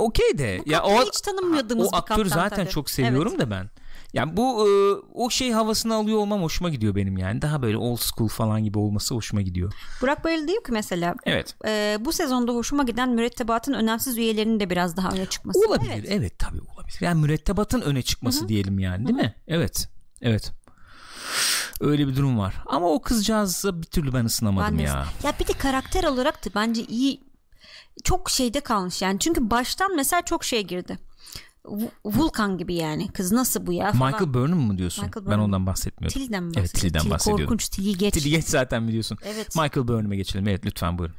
okey de ya kaptanı o hiç tanımadığımız o aktörü kaptan zaten tabii. çok seviyorum da ben. Yani bu e, o şey havasını alıyor olmam hoşuma gidiyor benim yani. Daha böyle old school falan gibi olması hoşuma gidiyor. Burak Bayıl diyor ki mesela Evet. e, bu sezonda hoşuma giden mürettebatın önemsiz üyelerinin de biraz daha öne çıkması. Olabilir. Evet, Evet. tabii olabilir. Yani mürettebatın öne çıkması diyelim yani değil mi? Evet. Evet. Öyle bir durum var. Ama o kızcağızı bir türlü ben ısınamadım Ben ya. Ya bir de karakter olarak da bence iyi çok şeyde kalmış yani. Çünkü baştan mesela çok şey girdi. Vulkan gibi yani. Kız nasıl bu ya falan. Michael Burnham mı diyorsun? Michael ben Burnham. ondan bahsetmiyorum. Tilly'den mi Evet, bahsediyorsun? Tilly'den Tilly bahsediyordum. Korkunç Tilly geç. Tilly geç zaten biliyorsun. Evet. Michael Burnham'a geçelim. Evet lütfen buyurun.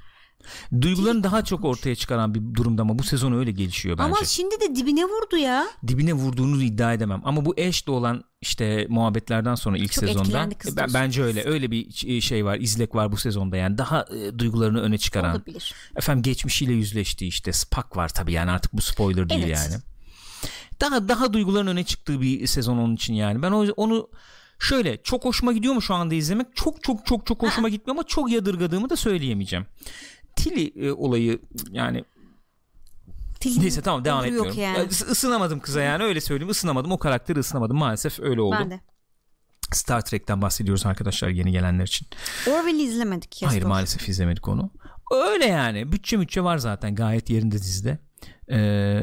Duygularını daha çok ortaya çıkaran bir durumda ama bu sezon öyle gelişiyor bence. Ama şimdi de dibine vurdu ya. Dibine vurduğunu iddia edemem. Ama bu Ash'le olan işte muhabbetlerden sonra ilk Çok sezonda diyorsun. bence öyle. Öyle bir ç- şey var, izlek var bu sezonda yani. Daha e, duygularını öne çıkaran. Olabilir. Efendim geçmişiyle yüzleştiği işte Spock var tabii yani artık bu spoiler değil Evet. yani. Daha daha duyguların öne çıktığı bir sezon onun için yani. Ben onu şöyle çok hoşuma gidiyor mu şu anda izlemek? Çok çok çok çok hoşuma gitmiyor ama çok yadırgadığımı da söyleyemeyeceğim. Tilly e, olayı yani Tilly'nin neyse tamam devam etmiyorum. Yani. Is- Isınamadım kıza yani öyle söyleyeyim. Isınamadım o karakteri ısınamadım maalesef öyle oldu. Ben de. Star Trek'ten bahsediyoruz arkadaşlar yeni gelenler için. Orwell'i izlemedik. Hayır maalesef izlemedik onu. Öyle yani bütçe bütçe var zaten gayet yerinde dizide. Ee,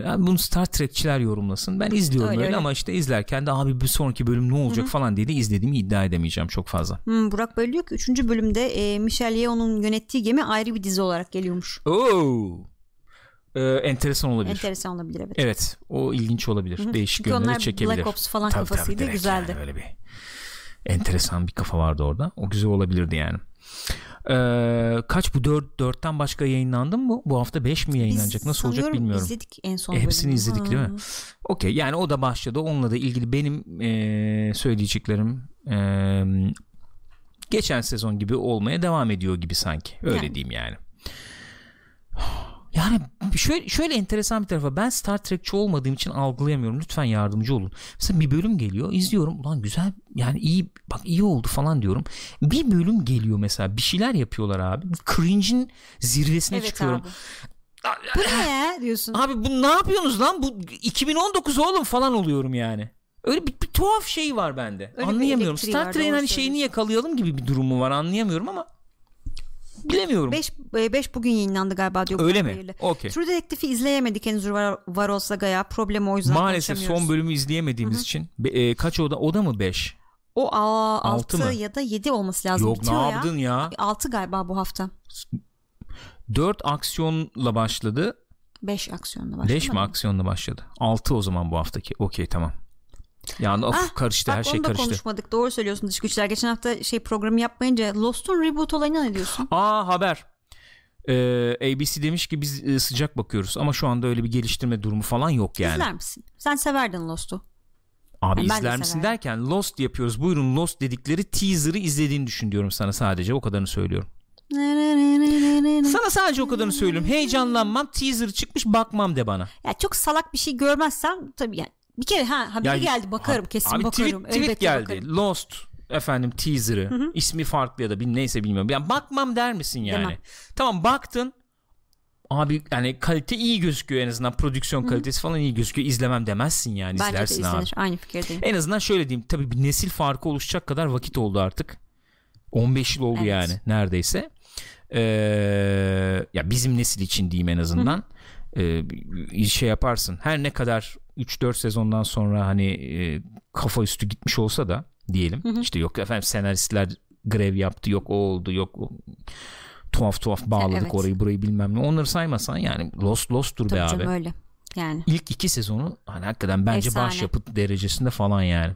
yani bunu Star Trekçiler yorumlasın. Ben izliyorum Öyle, öyle, öyle. ama işte izlerken de abi bir sonraki bölüm ne olacak falan diye de izlediğimi iddia edemeyeceğim çok fazla. Hmm, Burak böyle diyor ki 3. bölümde e, Michelle Yeoh'un yönettiği gemi ayrı bir dizi olarak geliyormuş. Oo. Ee, enteresan olabilir. Enteresan olabilir evet. Evet, o ilginç olabilir. Değişik Çünkü yönleri çekebilir. Black Ops falan Tabii, tabii, kafasıydı direkt güzeldi. yani öyle bir enteresan bir kafa vardı orada. O güzel olabilirdi yani. Ee, kaç bu 4 4'ten başka yayınlandı mı? Bu hafta 5 mi yayınlanacak? Biz Nasıl olacak bilmiyorum. izledik en son E, hepsini bölümü. izledik değil mi? Ha. Okey yani o da başladı. Onunla da ilgili benim e, söyleyeceklerim e, geçen sezon gibi olmaya devam ediyor gibi sanki. Öyle Yani. diyeyim yani. Yani şöyle, şöyle enteresan bir tarafa ben Star Trekçi olmadığım için algılayamıyorum. Lütfen yardımcı olun. Mesela bir bölüm geliyor izliyorum. Ulan güzel yani iyi bak iyi oldu falan diyorum. Bir bölüm geliyor mesela bir şeyler yapıyorlar abi. Cringe'in zirvesine Evet çıkıyorum. abi. Bu ne ya diyorsun. Abi bu ne yapıyorsunuz lan? Bu 2019 oğlum falan oluyorum yani. Öyle bir, bir tuhaf şey var bende. Öyle anlayamıyorum. Star Trek'in hani şeyini yakalayalım gibi bir durumu var anlayamıyorum ama bilemiyorum. 5 5 bugün yayınlandı galiba diyor. Öyle mi? Okey. True Detective'i izleyemedik henüz var, var olsa gaya. Problem o yüzden Maalesef son bölümü izleyemediğimiz için Be- e, kaç oda o da mı 5? O Altı 6 mı? ya da 7 olması lazım. Yok ne Bitiyor yaptın ya? 6 galiba bu hafta. 4 aksiyonla başladı. 5 aksiyonla başladı. 5 mi aksiyonla başladı? 6 o zaman bu haftaki. Okey tamam. Yani of Ah, karıştı Bak her şey onu da karıştı. konuşmadık. Doğru söylüyorsun dış güçler. Geçen hafta şey programı yapmayınca Lost'un reboot olayına ne diyorsun? Aa haber. Ee, ABC demiş ki biz e, sıcak bakıyoruz ama şu anda öyle bir geliştirme durumu falan yok yani. İzler misin? Sen severdin Lost'u. Abi Yani ben de izler misin severim. derken Lost yapıyoruz. Buyurun Lost dedikleri teaser'ı izlediğini düşün diyorum sana sadece. O kadarını söylüyorum. Sana sadece o kadarını söylüyorum. Heyecanlanmam. Teaser çıkmış bakmam de bana. Ya çok salak bir şey görmezsem tabii yani bir kere ha haberi Ya- geldi bakarım Ha- kesin abi bakarım. Tweet, tweet geldi. bakarım. Lost efendim teaser'ı. ismi farklı ya da bir neyse bilmiyorum. Yani bakmam der misin yani? Demem. Tamam baktın. Abi yani kalite iyi gözüküyor en azından prodüksiyon kalitesi falan iyi gözüküyor. İzlemem demezsin yani Bence de izlersin abi. izlenir. Aynı fikirdeyim. En azından şöyle diyeyim. Tabii bir nesil farkı oluşacak kadar vakit oldu artık. 15 yıl oldu Evet. yani neredeyse. Ee, ya bizim nesil için diyeyim en azından. Ee, bir şey yaparsın. Her ne kadar 3-4 sezondan sonra hani e, kafa üstü gitmiş olsa da diyelim. işte yok efendim senaristler grev yaptı. Yok o oldu. Yok o- tuhaf tuhaf bağladık Evet. orayı burayı bilmem ne. Onları saymasan yani Lost Lost'tur Tabii be canım abi. öyle. Yani. İlk iki sezonu hani hakikaten bence Efsane. başyapıt derecesinde falan yani.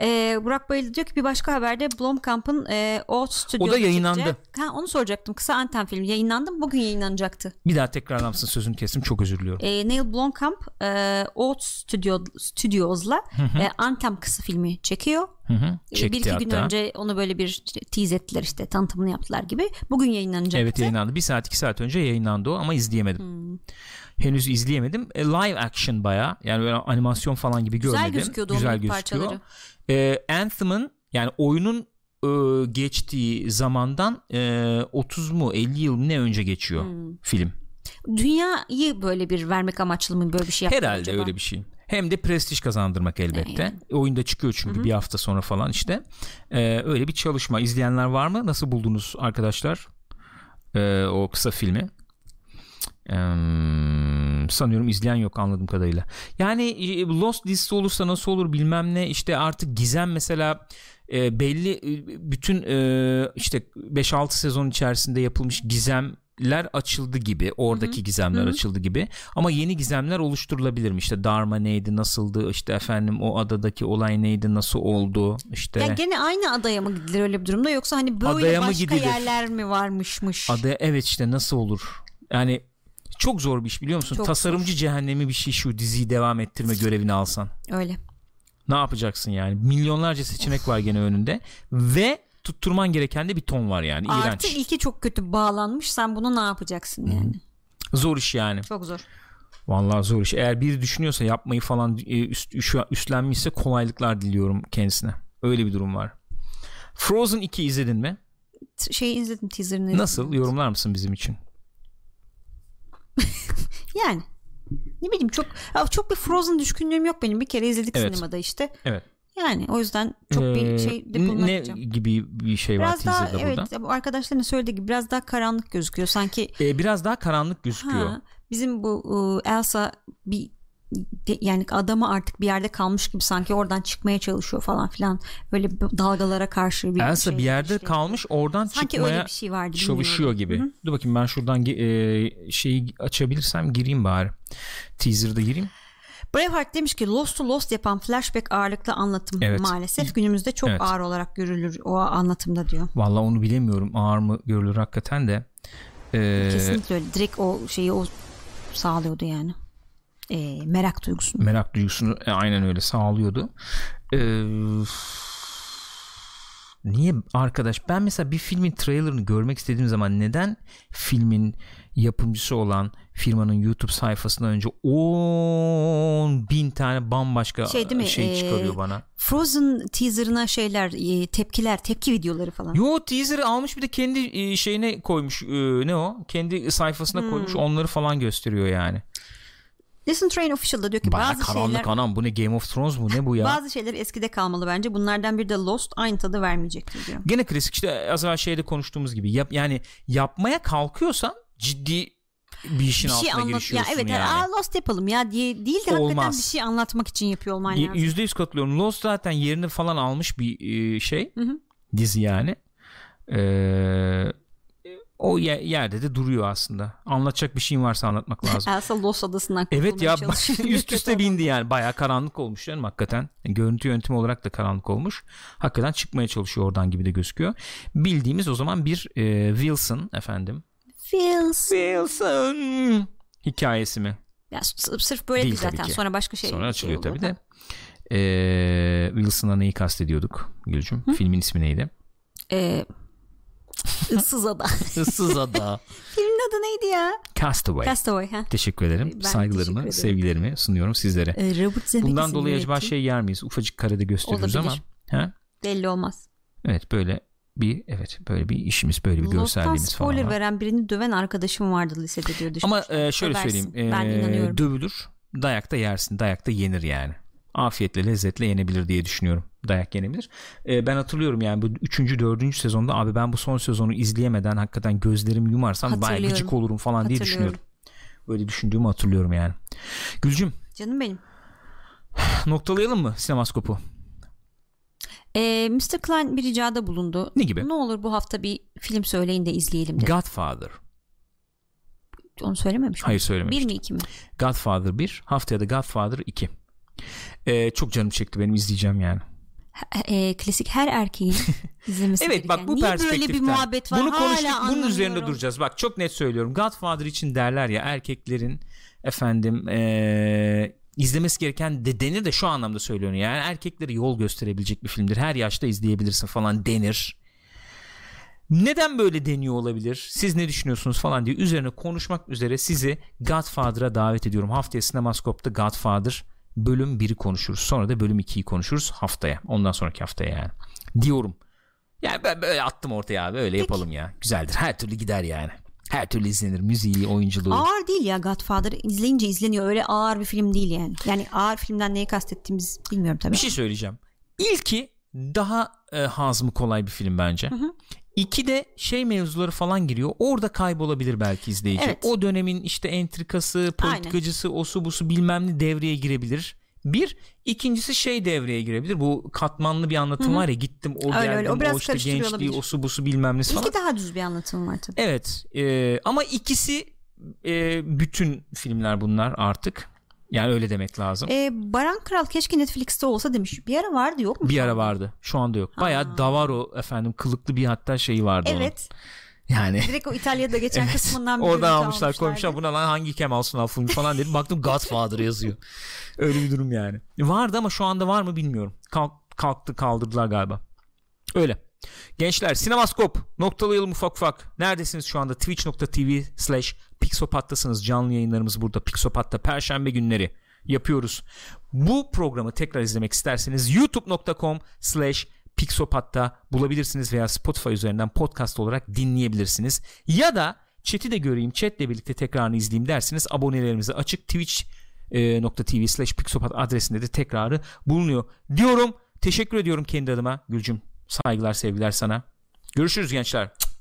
Ee, Burak Bayıldı diyor ki bir başka haberde Blomkamp'ın e, o stüdyoda O da yayınlandı. çıkacak. Ha, onu soracaktım. Kısa Anten filmi yayınlandı mı? Bugün yayınlanacaktı. Bir daha tekrarlar mısın sözünü kestim çok özür diliyorum. E, Neil Blomkamp e, Oat Studio, Studios'la e, Anthem kısa filmi çekiyor. Hı hı. E, Çekti bir iki hatta. gün önce onu böyle bir tease ettiler işte tanıtımını yaptılar gibi. Bugün yayınlanacaktı. Evet yayınlandı. Bir saat iki saat önce yayınlandı o ama izleyemedim. Hmm. Henüz izleyemedim. E, live action baya yani böyle animasyon falan gibi Güzel görmedim. gözüküyordu Güzel gözüküyor. parçaları. E, Anthem'ın yani oyunun e, geçtiği zamandan e, 30 mu 50 yıl ne önce geçiyor Hmm. film. Dünyayı böyle bir vermek amaçlı mı böyle bir şey yaptı Herhalde acaba? öyle bir şey. Hem de prestij kazandırmak elbette. Yani. Oyunda çıkıyor çünkü bir hafta sonra falan işte. Ee, öyle bir çalışma. İzleyenler var mı? Nasıl buldunuz arkadaşlar? Ee, o kısa filmi. Ee, sanıyorum izleyen yok anladığım kadarıyla. Yani e, Lost dizisi olursa nasıl olur bilmem ne. İşte artık gizem mesela e, belli e, bütün e, işte 5-6 sezon içerisinde yapılmış gizemler açıldı gibi oradaki gizemler açıldı gibi ama yeni gizemler oluşturulabilir mi işte Dharma neydi nasıldı işte efendim o adadaki olay neydi nasıl oldu işte Ya gene aynı adaya mı gidilir öyle bir durumda yoksa hani böyle Adaya başka gidilir? yerler mi varmışmış? adaya evet işte nasıl olur yani çok zor bir iş biliyor musun Çok tasarımcı cehennemi bir şey şu diziyi devam ettirme görevini alsan Öyle. ne yapacaksın yani milyonlarca seçenek var gene önünde ve tutturman gereken de bir ton var yani iğrenç Artı ilki çok kötü bağlanmış. Sen bunu ne yapacaksın yani? zor iş yani Çok zor. Vallahi zor iş. Eğer biri düşünüyorsa yapmayı falan e, üst, üst- üstlenmişse kolaylıklar diliyorum kendisine. Öyle bir durum var. Frozen 2 izledin mi? Şeyi izledim teaserını. Nasıl? Yorumlar mısın bizim için? Yani. Ne bileyim çok çok bir Frozen düşkünlüğüm yok benim. Bir kere izledik Evet. sinemada işte. Evet. Yani o yüzden çok bir Ee, şey de ne gibi bir şey var Biraz daha teaserda evet burada? bu arkadaşların söylediği gibi biraz daha karanlık gözüküyor. Sanki Ee, biraz daha karanlık gözüküyor. ha, bizim bu e, Elsa bir yani adamı artık bir yerde kalmış gibi sanki oradan çıkmaya çalışıyor falan filan. Böyle dalgalara karşı bir Elsa şey bir yerde işte. kalmış oradan Sanki çıkmaya öyle bir şey vardı. çalışıyor gibi. Dur bakayım ben şuradan e, şeyi açabilirsem gireyim bari. Teaser'da gireyim. Braveheart demiş ki Lost to Lost yapan flashback ağırlıklı anlatım Evet. maalesef günümüzde çok Evet. ağır olarak görülür o anlatımda diyor. Vallahi onu bilemiyorum. Ağır mı görülür hakikaten de. Ee, Kesinlikle öyle. Direkt o şeyi o sağlıyordu yani. Ee, merak duygusunu. merak duygusunu e, aynen öyle sağlıyordu. Ee, niye arkadaş ben mesela bir filmin trailerını görmek istediğim zaman neden filmin yapımcısı olan firmanın YouTube sayfasından önce 10 bin tane bambaşka Şey değil mi? şey Ee, çıkarıyor bana. Frozen teaserına şeyler, e, tepkiler, tepki videoları falan. Yo teaser'ı almış bir de kendi e, şeyine koymuş e, ne o kendi sayfasına Hmm. koymuş onları falan gösteriyor yani. Listen Train Official'da diyor ki Baya bazı karanlık şeyler anam bu ne Game of Thrones mu ne bu ya? bazı şeyler eskide kalmalı bence. Bunlardan biri de Lost aynı tadı vermeyecektir diyor. Gene klasik işte az evvel şeyde konuştuğumuz gibi yap, yani yapmaya kalkıyorsan ciddi bir işin bir şey altına anlat ya girişiyorsun evet yani. aa, Lost yapalım ya diye değil de hakikaten Olmaz. bir şey anlatmak için yapıyor olman lazım. Yüzde yüz katılıyorum. Lost zaten yerini falan almış bir e, şey Hı hı. dizi yani. Ee, o ye- yerde de duruyor aslında. Anlatacak bir şeyin varsa anlatmak lazım. Elsa Lost adasından Evet ya üst üste bindi yani bayağı karanlık olmuş canım hakikaten. Görüntü yöntemi olarak da karanlık olmuş. Hakikaten çıkmaya çalışıyor oradan gibi de gözüküyor. Bildiğimiz o zaman bir e, Wilson efendim. Feels. Wilson hikayesi mi? Ya, sırf böyle Değil zaten. ki. Sonra başka şey. Sonra açılıyor şey tabii de. Ee, Wilson'a neyi kastediyorduk Gülcüm? Filmin ismi neydi? Ee, ıssız ada. Issız Ada. Filmin adı neydi ya? Castaway. Castaway. Ha. Teşekkür ederim. Ben Saygılarımı, teşekkür ederim. sevgilerimi sunuyorum sizlere. Ee, Robert Zemeckis'in Bundan dolayı acaba şey yer miyiz? Ufacık karede gösteriyoruz Olabilir. ama. Ha? belli olmaz. Evet böyle bir evet böyle bir işimiz böyle bir Lost'tan görselliğimiz falan spoiler veren birini döven arkadaşım vardı lisede diyor. Ama e, şöyle Döversin. söyleyeyim. Ben e, inanıyorum. dövülür. Dayakta yersin. Dayakta yenir yani. Afiyetle lezzetle yenebilir diye düşünüyorum. Dayak yenebilir. E, ben hatırlıyorum yani bu 3. 4. sezonda abi ben bu son sezonu izleyemeden hakikaten gözlerimi yumarsam bayağı gıcık olurum falan diye düşünüyorum. Öyle düşündüğümü hatırlıyorum yani. Gülcüm Canım benim. noktalayalım mı sinemaskopu? Ee, Mr. Klein bir ricada bulundu. Ne gibi? Ne olur bu hafta bir film söyleyin de izleyelim dedi. Godfather. Onu söylememiş mi? Hayır söylememiştim. Bir mi iki mi? Godfather 1 haftaya da Godfather 2. Ee, çok canım çekti benim izleyeceğim yani. E, klasik her erkeğin izlemesi Evet bak gereken. bu Niye böyle bir muhabbet var? Bunu Hala konuştuk. Bunun üzerinde duracağız. Bak çok net söylüyorum. Godfather için derler ya erkeklerin efendim ee, izlemesi gereken de denir de şu anlamda söylüyorum. Yani erkeklere yol gösterebilecek bir filmdir. Her yaşta izleyebilirsin falan denir. neden böyle deniyor olabilir? Siz ne düşünüyorsunuz falan diye üzerine konuşmak üzere sizi Godfather'a davet ediyorum. Haftaya Sinemaskop'ta Godfather bölüm 1'i konuşuruz. Sonra da bölüm 2'yi konuşuruz haftaya. Ondan sonraki haftaya yani. Diyorum. Yani ben böyle attım ortaya abi. Öyle yapalım ya. Güzeldir. Her türlü gider yani. Her türlü izlenir. Müziği, oyunculuğu. Ağır değil ya Godfather. izleyince izleniyor. Öyle ağır bir film değil yani. Yani ağır filmden neyi kastettiğimiz bilmiyorum tabii. Bir şey söyleyeceğim. İlki daha e, hazmı kolay bir film bence. Hı hı. İki de şey mevzuları falan giriyor. Orada kaybolabilir belki izleyici. Evet. O dönemin işte entrikası, politikacısı, Aynen. osu busu bilmem ne devreye girebilir. Bir, ikincisi şey devreye girebilir. Bu katmanlı bir anlatım Hı-hı. var ya gittim o öyle, geldim öyle. o, biraz o işte gençliği olabilir. osu busu bilmem ne falan. İlki daha düz bir anlatım var tabii. Evet e, ama ikisi e, bütün filmler bunlar artık. Yani öyle demek lazım. Ee, Baran Kral keşke Netflix'te olsa demiş. Bir ara vardı yok mu? Bir ara vardı. Şu anda yok. Baya Davaro efendim kılıklı bir hatta şeyi vardı Evet. Onun. Yani. Direkt o İtalya'da geçen evet. kısmından bir Oradan almışlar koymuşlar buna lan hangi Kemal Sunal filmi falan dedim. Baktım Godfather yazıyor. Öyle bir durum yani. Vardı ama şu anda var mı bilmiyorum. Kalk, kalktı kaldırdılar galiba. Öyle. Gençler sinemaskop noktalayalım ufak ufak. Neredesiniz şu anda? Twitch.tv slash Pixopat'tasınız. Canlı yayınlarımız burada. Pixopat'ta Perşembe günleri yapıyoruz. Bu programı tekrar izlemek isterseniz youtube.com slash Pixopat'ta bulabilirsiniz veya Spotify üzerinden podcast olarak dinleyebilirsiniz. Ya da chat'i de göreyim, chat'le birlikte tekrarını izleyeyim dersiniz. Abonelerimize açık twitch.tv slash pixopat adresinde de tekrarı bulunuyor. Diyorum, teşekkür ediyorum kendi adıma Gülcüm. Saygılar, sevgiler sana. Görüşürüz gençler.